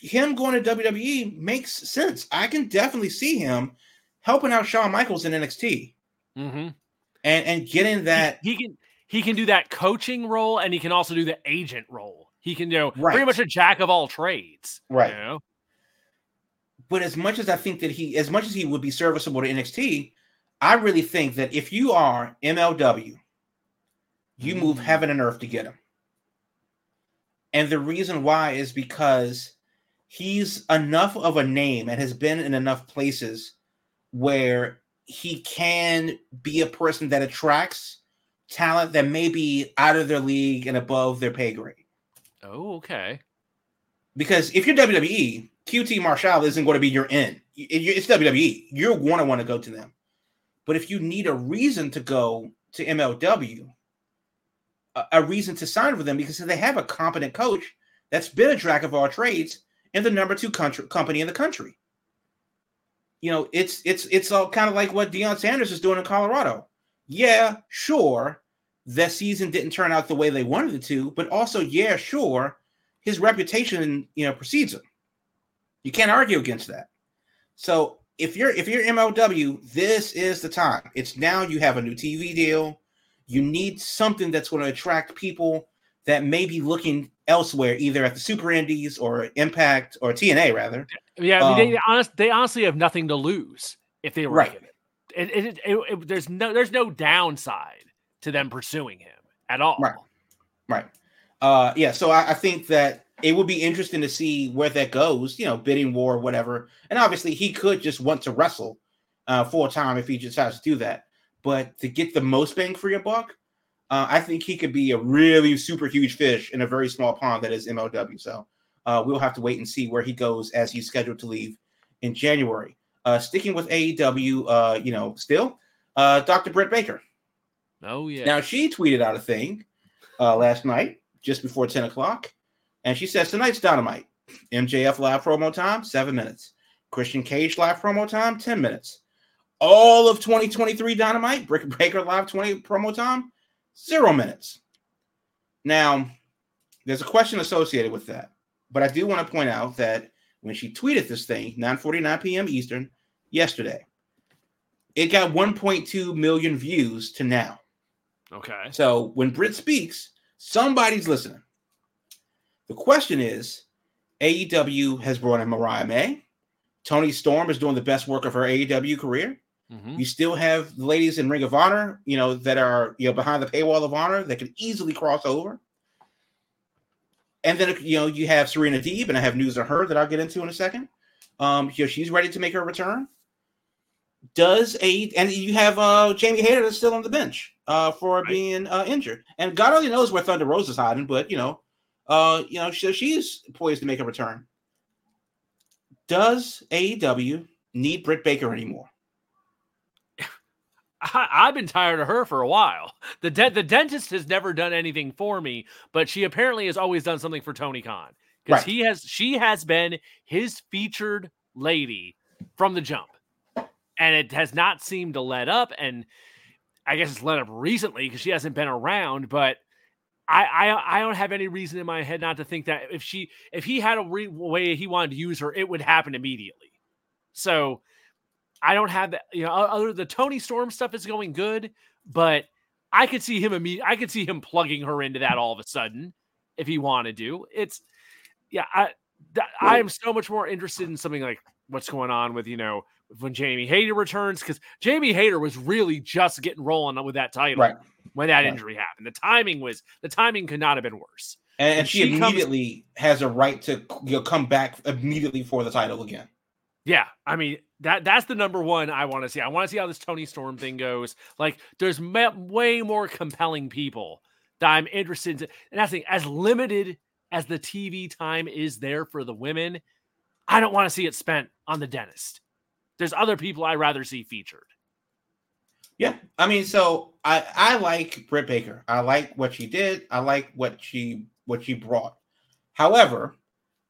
him going to WWE makes sense. I can definitely see him helping out Shawn Michaels in NXT. Mm-hmm. And and getting that he, he, can he can do that coaching role and he can also do the agent role. He can do right. pretty much a jack of all trades. Right. You know? But as much as I think that he, as much as he would be serviceable to NXT, I really think that if you are MLW, you mm. move heaven and earth to get him. And the reason why is because he's enough of a name and has been in enough places where he can be a person that attracts talent that may be out of their league and above their pay grade. Oh, okay. Because if you're WWE, QT Marshall isn't going to be your end. It's WWE. You're going to want to go to them. But if you need a reason to go to MLW, a, reason to sign with them because they have a competent coach that's been a jack of all trades and the number two country company in the country. You know, it's it's it's all kind of like what Deion Sanders is doing in Colorado. Yeah, sure, that season didn't turn out the way they wanted it to, but also, yeah, sure, his reputation, you know, precedes him. You can't argue against that. So if you're if you're MLW, this is the time. It's now you have a new TV deal. You need something that's going to attract people that may be looking elsewhere, either at the Super Indies or Impact or TNA, rather. Yeah, I mean, um, they, honest, they honestly have nothing to lose if they were right. It. It, it, there's no there's no downside to them pursuing him at all. Right. Right. Uh, yeah. So I, I think that it would be interesting to see where that goes. You know, bidding war, whatever. And obviously, he could just want to wrestle uh, full time if he decides to do that. But to get the most bang for your buck, uh, I think he could be a really super huge fish in a very small pond that is MLW. So uh, we'll have to wait and see where he goes as he's scheduled to leave in January. Uh, sticking with AEW, uh, you know, still, uh, Dr. Britt Baker. Oh yeah. Now she tweeted out a thing uh, last night, just before ten o'clock, and she says tonight's Dynamite. MJF live promo time seven minutes. Christian Cage live promo time ten minutes. All of 2023 Dynamite, Britt Baker live 20 promo time Zero minutes. Now, there's a question associated with that, but I do want to point out that when she tweeted this thing, 9:49 p.m. Eastern, yesterday, it got 1.2 million views to now. Okay. So when Britt speaks, somebody's listening. The question is, AEW has brought in Mariah May. Toni Storm is doing the best work of her AEW career. Mm-hmm. You still have the ladies in Ring of Honor, you know, that are you know behind the paywall of honor that can easily cross over. And then you know you have Serena Deeb, and I have news of her that I'll get into in a second. Um, you know, she's ready to make her return. Does a and you have uh Jamie Hayter that's still on the bench uh for right. being uh, injured, and God only knows where Thunder Rosa is hiding, but you know, uh, you know, she, she's poised to make a return. Does AEW need Britt Baker anymore? I, have been tired of her for a while. The de- the dentist has never done anything for me, but she apparently has always done something for Tony Khan because right. he has she has been his featured lady from the jump, and it has not seemed to let up. And I guess it's let up recently because she hasn't been around, but. I, I I don't have any reason in my head not to think that if she if he had a re- way he wanted to use her, it would happen immediately. So I don't have that. You know, other the Toni Storm stuff is going good, but I could see him imme- I could see him plugging her into that all of a sudden if he wanted to. It's yeah, I I am so much more interested in something like what's going on with you know when Jamie Hayter returns because Jamie Hayter was really just getting rolling with that title right. when that right. injury happened. The timing was the timing could not have been worse. And, and she, she, immediately comes, has a right to you know, come back immediately for the title again. Yeah, I mean that that's the number one I want to see. I want to see how this Toni Storm thing goes. Like, there's way more compelling people that I'm interested in. And that's the as limited as the TV time is there for the women, I don't want to see it spent on the dentist. There's other people I'd rather see featured. Yeah, I mean, so I I like Britt Baker. I like what she did. I like what she what she brought. However,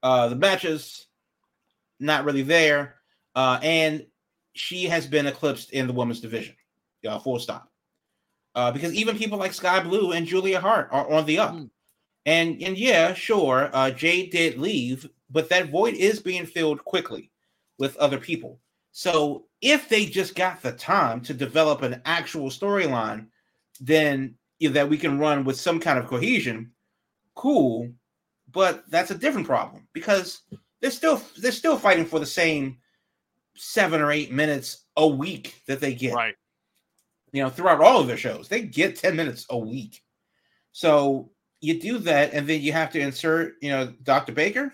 uh the matches not really there. Uh, and she has been eclipsed in the women's division. Uh, full stop. Uh, because even people like Skye Blue and Julia Hart are on the up. Mm. And and yeah, sure, uh, Jade did leave, but that void is being filled quickly with other people. So if they just got the time to develop an actual storyline, then you know, that we can run with some kind of cohesion, cool. But that's a different problem because they're still they're still fighting for the same seven or eight minutes a week that they get. Right. You know, throughout all of their shows, they get 10 minutes a week. So you do that, and then you have to insert, you know, Dr. Baker.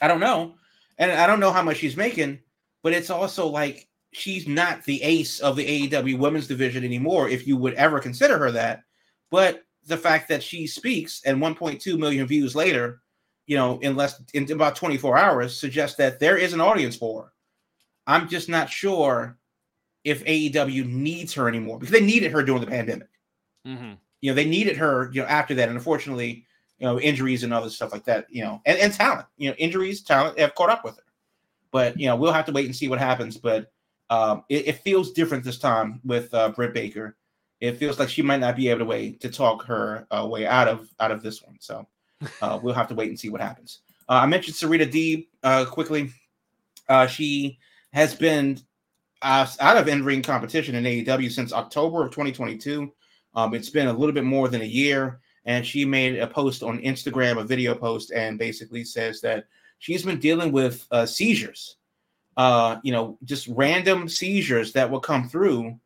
I don't know. And I don't know how much she's making, but it's also like she's not the ace of the AEW women's division anymore, if you would ever consider her that. But the fact that she speaks and 1.2 million views later you know, in less in about 24 hours suggests that there is an audience for her. I'm just not sure if AEW needs her anymore because they needed her during the pandemic. Mm-hmm. You know, they needed her, you know, after that. And unfortunately, you know, injuries and other stuff like that, you know, and, and talent, you know, injuries, talent have caught up with her. But, you know, we'll have to wait and see what happens. But um, it, it feels different this time with uh, Britt Baker. It feels like she might not be able to wait to talk her uh, way out of out of this one. So <laughs> uh, we'll have to wait and see what happens. Uh, I mentioned Serena Deeb uh, quickly. Uh, she has been uh, out of in-ring competition in AEW since October of 2022. Um, it's been a little bit more than a year, and she made a post on Instagram, a video post, and basically says that she's been dealing with uh, seizures. Uh, you know, just random seizures that will come through.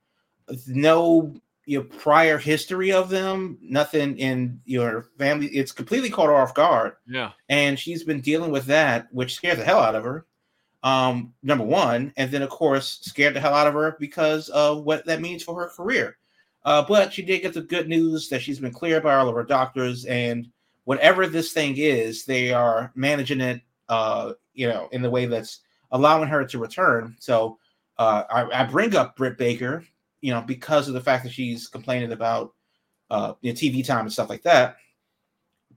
No you know, prior history of them, nothing in your family. It's completely caught her off guard. Yeah. And she's been dealing with that, which scares the hell out of her. Um, number one, and then of course scared the hell out of her because of what that means for her career. Uh, but she did get the good news that she's been cleared by all of her doctors, and whatever this thing is, they are managing it, uh, you know, in the way that's allowing her to return. So uh, I, I bring up Britt Baker you know, because of the fact that she's complaining about uh, you know, TV time and stuff like that.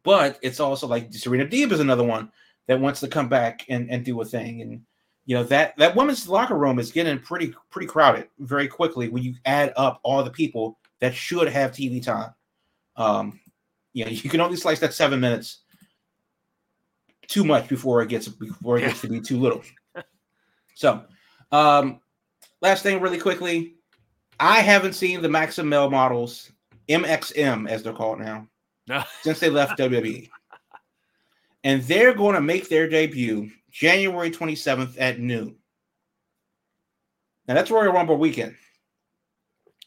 But it's also like Serena Deeb is another one that wants to come back and, and do a thing. And you know that that women's locker room is getting pretty pretty crowded very quickly when you add up all the people that should have TV time. Um, you know, you can only slice that seven minutes too much before it gets before it gets to be too little. <laughs> So, um, last thing, really quickly, I haven't seen the Maxim Male models, MXM as they're called now, No. <laughs> since they left WWE. And they're going to make their debut January 27th at noon. Now that's Royal Rumble weekend.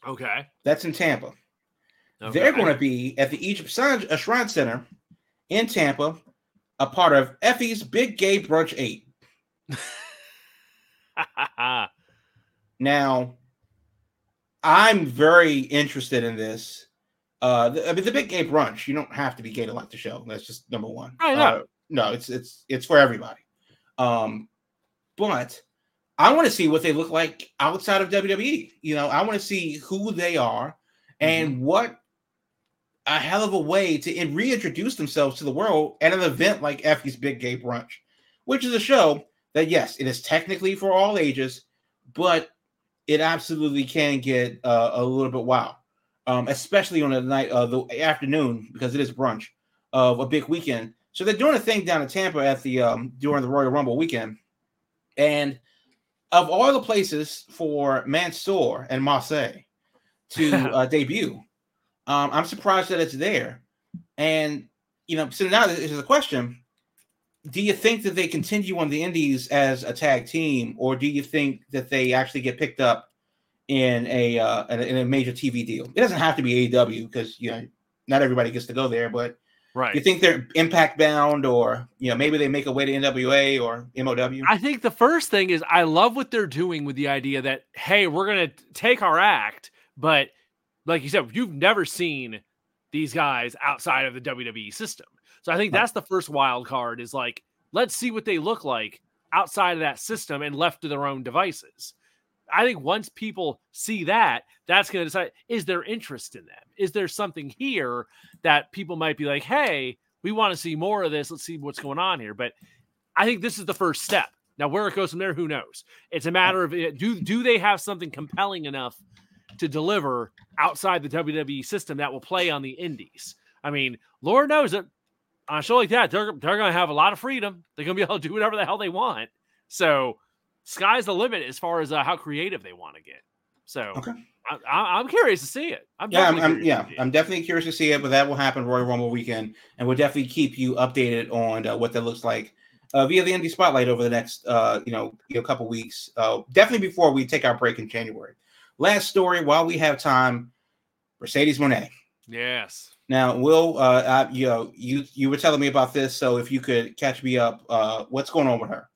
Okay. That's in Tampa. okay. They're going to be at the Egypt Shrine Shrine Center in Tampa, a part of Effy's Big Gay Brunch 8. <laughs> Now, I'm very interested in this. Uh, the, I mean, the big gay brunch. You don't have to be gay to like the show. That's just number one. I know. Uh, no, it's it's it's for everybody. Um, but I want to see what they look like outside of WWE. You know, I want to see who they are and what a hell of a way to reintroduce themselves to the world at an event like Effy's Big Gay Brunch, which is a show that yes, it is technically for all ages, but it absolutely can get uh, a little bit wild, um, especially on the night of the afternoon because it is brunch of a big weekend. So they're doing a thing down in Tampa at the um, during the Royal Rumble weekend, and of all the places for Mansoor and Marseille to <laughs> uh, debut, um, I'm surprised that it's there. And you know, so now this is a question: Do you think that they continue on the Indies as a tag team, or do you think that they actually get picked up in a uh, in a, in a major TV deal? It doesn't have to be AEW because you know not everybody gets to go there, but right. you think they're impact bound, or you know maybe they make a way to NWA or MLW? I think the first thing is I love what they're doing with the idea that hey, we're gonna take our act, but like you said, you've never seen these guys outside of the WWE system. So I think that's the first wild card is like, let's see what they look like outside of that system and left to their own devices. I think once people see that, that's going to decide is there interest in them? Is there something here that people might be like, hey, we want to see more of this. Let's see what's going on here. But I think this is the first step. Now, where it goes from there, who knows? It's a matter of eh, do do they have something compelling enough to deliver outside the WWE system that will play on the indies? I mean, Lord knows it. On a show like that, they're they're going to have a lot of freedom. They're going to be able to do whatever the hell they want. So, sky's the limit as far as uh, how creative they want to get. So, Okay. I, I, I'm curious to see it. I'm Yeah, I'm, definitely I'm- curious yeah, to see it. I'm definitely curious to see it, but that will happen Royal Rumble weekend, and we'll definitely keep you updated on uh, what that looks like uh, via the Indie Spotlight over the next, uh, you know, you know, couple weeks. Uh, definitely before we take our break in January. Last story, while we have time, Mercedes Moné. yes. Now, Will, uh, uh, you know, you you were telling me about this, so if you could catch me up, uh, what's going on with her?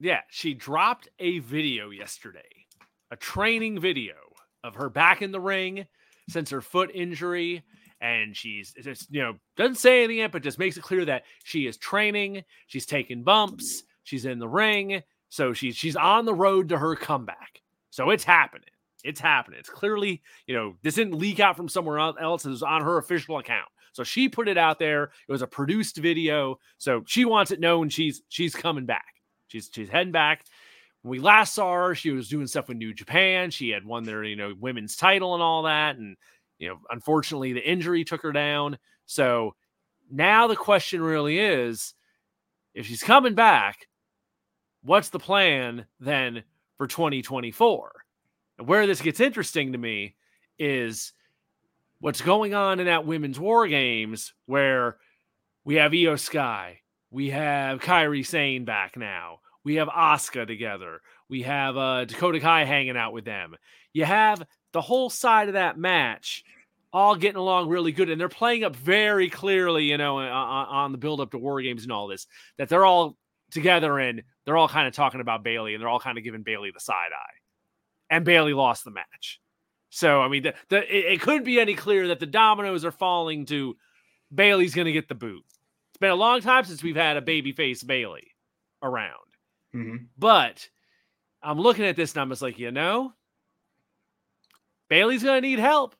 Yeah, she dropped a video yesterday, a training video of her back in the ring since her foot injury. And she's just, you know, doesn't say anything yet, but just makes it clear that she is training, she's taking bumps, she's in the ring. So she's she's on the road to her comeback. So it's happening. It's happening. It's clearly, you know, this didn't leak out from somewhere else. It was on her official account. So she put it out there. It was a produced video. So she wants it known she's she's coming back. She's she's heading back. When we last saw her, she was doing stuff with New Japan. She had won their, you know, women's title and all that. And, you know, unfortunately the injury took her down. So now the question really is if she's coming back, what's the plan then for 2024? And where this gets interesting to me is what's going on in that women's war games where we have Iyo Sky, we have Kairi Sane back now, we have Asuka together, we have uh, Dakota Kai hanging out with them. You have the whole side of that match all getting along really good, and they're playing up very clearly, you know, on, on the build up to War Games and all this, that they're all together and they're all kind of talking about Bayley and they're all kind of giving Bayley the side eye, and Bayley lost the match. So I mean, the, the it, it couldn't be any clearer that the dominoes are falling to Bayley's going to get the boot. It's been a long time since we've had a babyface Bayley around, Mhm. but I'm looking at this and I'm just like, you know, Bayley's going to need help.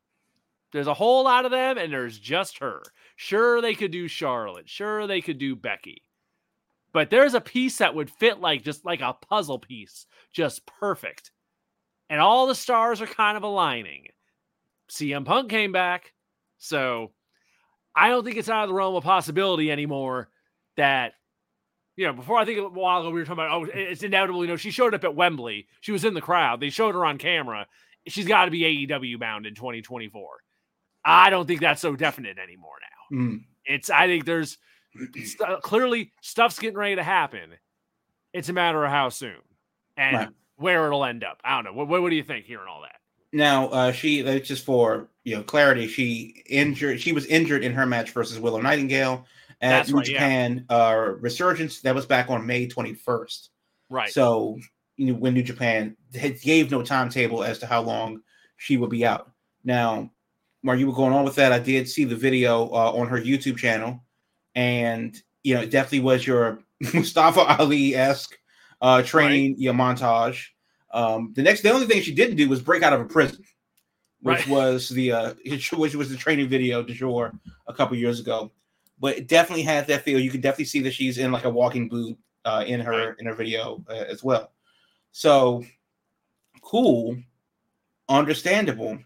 There's a whole lot of them, and there's just her. Sure, they could do Charlotte. Sure, they could do Becky. But there's a piece that would fit like just like a puzzle piece, just perfect. And all the stars are kind of aligning. CM Punk came back. So I don't think it's out of the realm of possibility anymore that, you know, before I think a while ago we were talking about, oh, it's inevitable. You know, she showed up at Wembley. She was in the crowd. They showed her on camera. She's got to be AEW bound in 2024. I don't think that's so definite anymore now. Mm. It's, I think there's <clears throat> st- clearly stuff's getting ready to happen. It's a matter of how soon and Right. where it'll end up. I don't know. What, what, what do you think hearing all that? Now, uh, she uh, just for you know clarity, she injured. She was injured in her match versus Willow Nightingale at That's New right, yeah. Japan uh, Resurgence. That was back on May twenty first. Right. So you know, when New Japan had, gave no timetable as to how long she would be out. Now, while you were going on with that, I did see the video uh, on her YouTube channel, and you know, it definitely was your <laughs> Mustafa Ali esque uh, training you know, montage. Um, the next, the only thing she didn't do was break out of a prison, which Right. was the uh, <laughs> which was the training video de jour a couple years ago. But it definitely has that feel. You can definitely see that she's in like a walking boot uh, in her in her video uh, as well. So cool, understandable.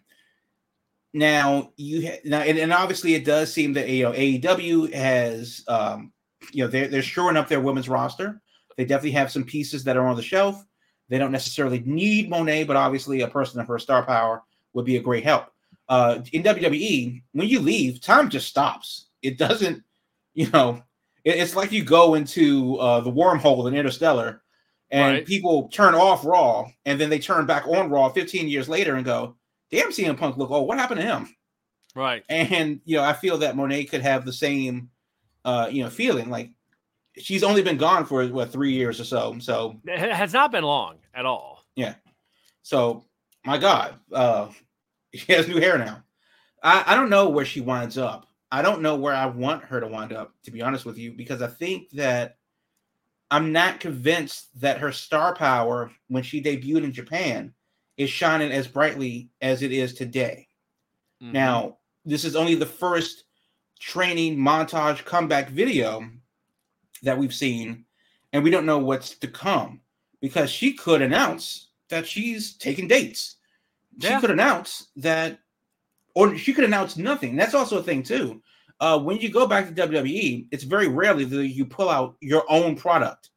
Now you ha- now and, and obviously it does seem that you know AEW has um, you know they're they're shoring up their women's roster. They definitely have some pieces that are on the shelf. They don't necessarily need Moné, but obviously a person of her star power would be a great help. Uh, in WWE, when you leave, time just stops. It doesn't, you know, it- it's like you go into uh, the wormhole in Interstellar, and Right. people turn off Raw, and then they turn back on Raw 15 years later and go, "Damn, CM Punk look old. What happened to him?" Right. And you know, I feel that Moné could have the same, uh, you know, feeling. Like she's only been gone for what three years or so. So It has not been long at all. Yeah. So, my God, uh, <laughs> she has new hair now. I, I don't know where she winds up. I don't know where I want her to wind up, to be honest with you, because I think that I'm not convinced that her star power when she debuted in Japan is shining as brightly as it is today. Mhm. Now, this is only the first training montage comeback video that we've seen, and we don't know what's to come because she could announce that she's taking dates. She Yeah. could announce that, or she could announce nothing. That's also a thing too. Uh, when you go back to WWE, it's very rarely that you pull out your own product,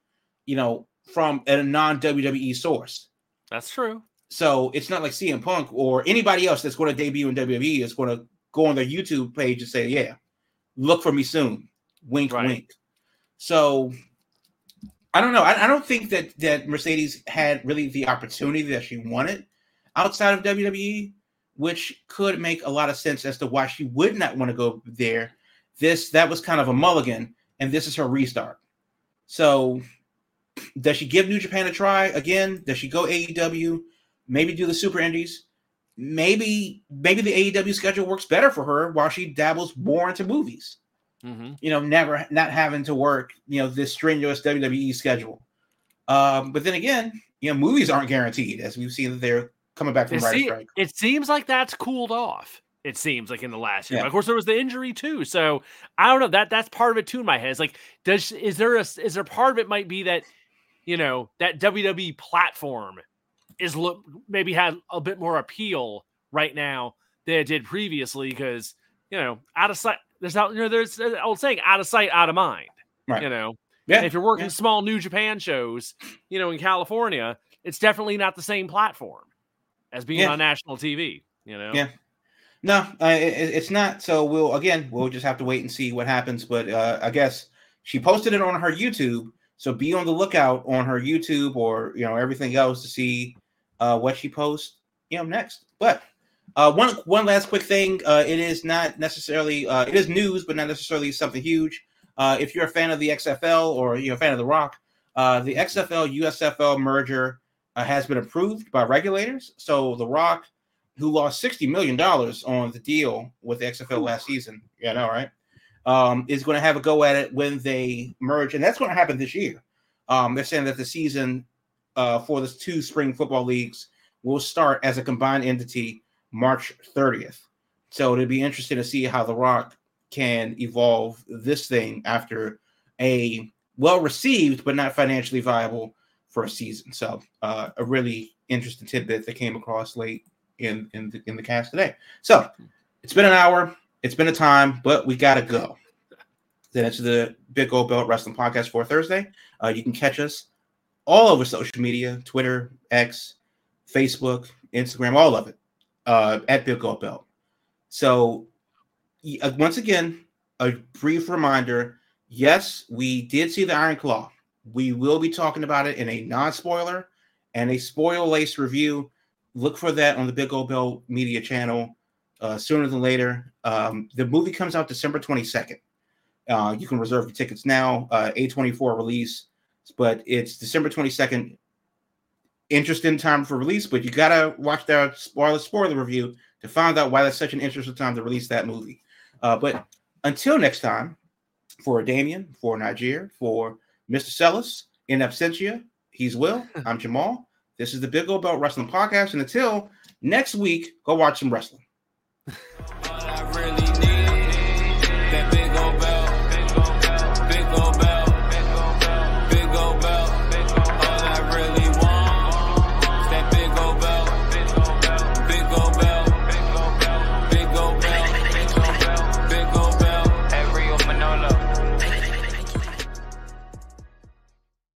you know, from a non WWE source. that's true. So it's not like CM Punk or anybody else that's going to debut in WWE is going to go on their YouTube page and say, "Yeah, look for me soon." Wink, Right. wink. So I don't know. I, I don't think that that Mercedes had really the opportunity that she wanted outside of WWE, which could make a lot of sense as to why she would not want to go there. This that was kind of a mulligan, and this is her restart. So does she give New Japan a try again? Does she go AEW? Maybe do the Super Indies? Maybe maybe the AEW schedule works better for her while she dabbles more into movies. Hmm You know, never not having to work you know this strenuous WWE schedule. Um, but then again, you know, movies aren't guaranteed, as we've seen that they're coming back from It, see- strike. it seems like that's cooled off. It seems like in the last year. Yeah. Of course, there was the injury too. So I don't know. That that's part of it too in my head. It's like, does is there a is there part of it might be that you know that WWE platform is look maybe had a bit more appeal right now than it did previously because you know out of sight. There's out you know there's an old saying out of sight out of mind. Right. You know, Yeah. if you're working yeah. small New Japan shows, you know, in California, it's definitely not the same platform as being Yeah. on national TV. You know, Yeah. No, uh, it- it's not. So we'll again, we'll just have to wait and see what happens. But uh, I guess she posted it on her YouTube, so be on the lookout on her YouTube or you know everything else to see uh, what she posts. You know next. But uh, one one last quick thing. Uh, it is not necessarily uh, it is news, but not necessarily something huge. Uh, if you're a fan of the XFL or you're a fan of the Rock, uh, the XFL USFL merger uh, has been approved by regulators. So the Rock who lost sixty million dollars on the deal with the XFL last season. Yeah, know, right? Um, is going to have a go at it when they merge, and that's going to happen this year. Um, they're saying that the season for the two spring football leagues will start as a combined entity March 30th. So it'll be interesting to see how The Rock can evolve this thing after a well received but not financially viable first season. So uh, a really interesting tidbit that came across late in in the, in the cast today. So it's been an hour, it's been a time, but we gotta go. Then it's the Big Gold Belt Wrestling Podcast for Thursday. Uh, you can catch us all over social media: Twitter, X, Facebook, Instagram, all of it uh, at Big Gold Belt. So uh, once again, a brief reminder: yes, we did see the Iron Claw. We will be talking about it in a non-spoiler and a spoil-laced review look for that on the Big Gold Belt Media channel uh, sooner than later. Um, the movie comes out December 22nd. Uh, you can reserve your tickets now, uh, A24 release, but it's December 22nd. Interesting time for release, but you gotta watch the spoiler spoiler review to find out why that's such an interesting time to release that movie. Uh, but until next time, for Damien, for Niger, for Mr. Sellis, in absentia, he's Will. <laughs> I'm Jamal. This is the Big Gold Belt Wrestling Podcast. And until next week, go watch some wrestling. <laughs>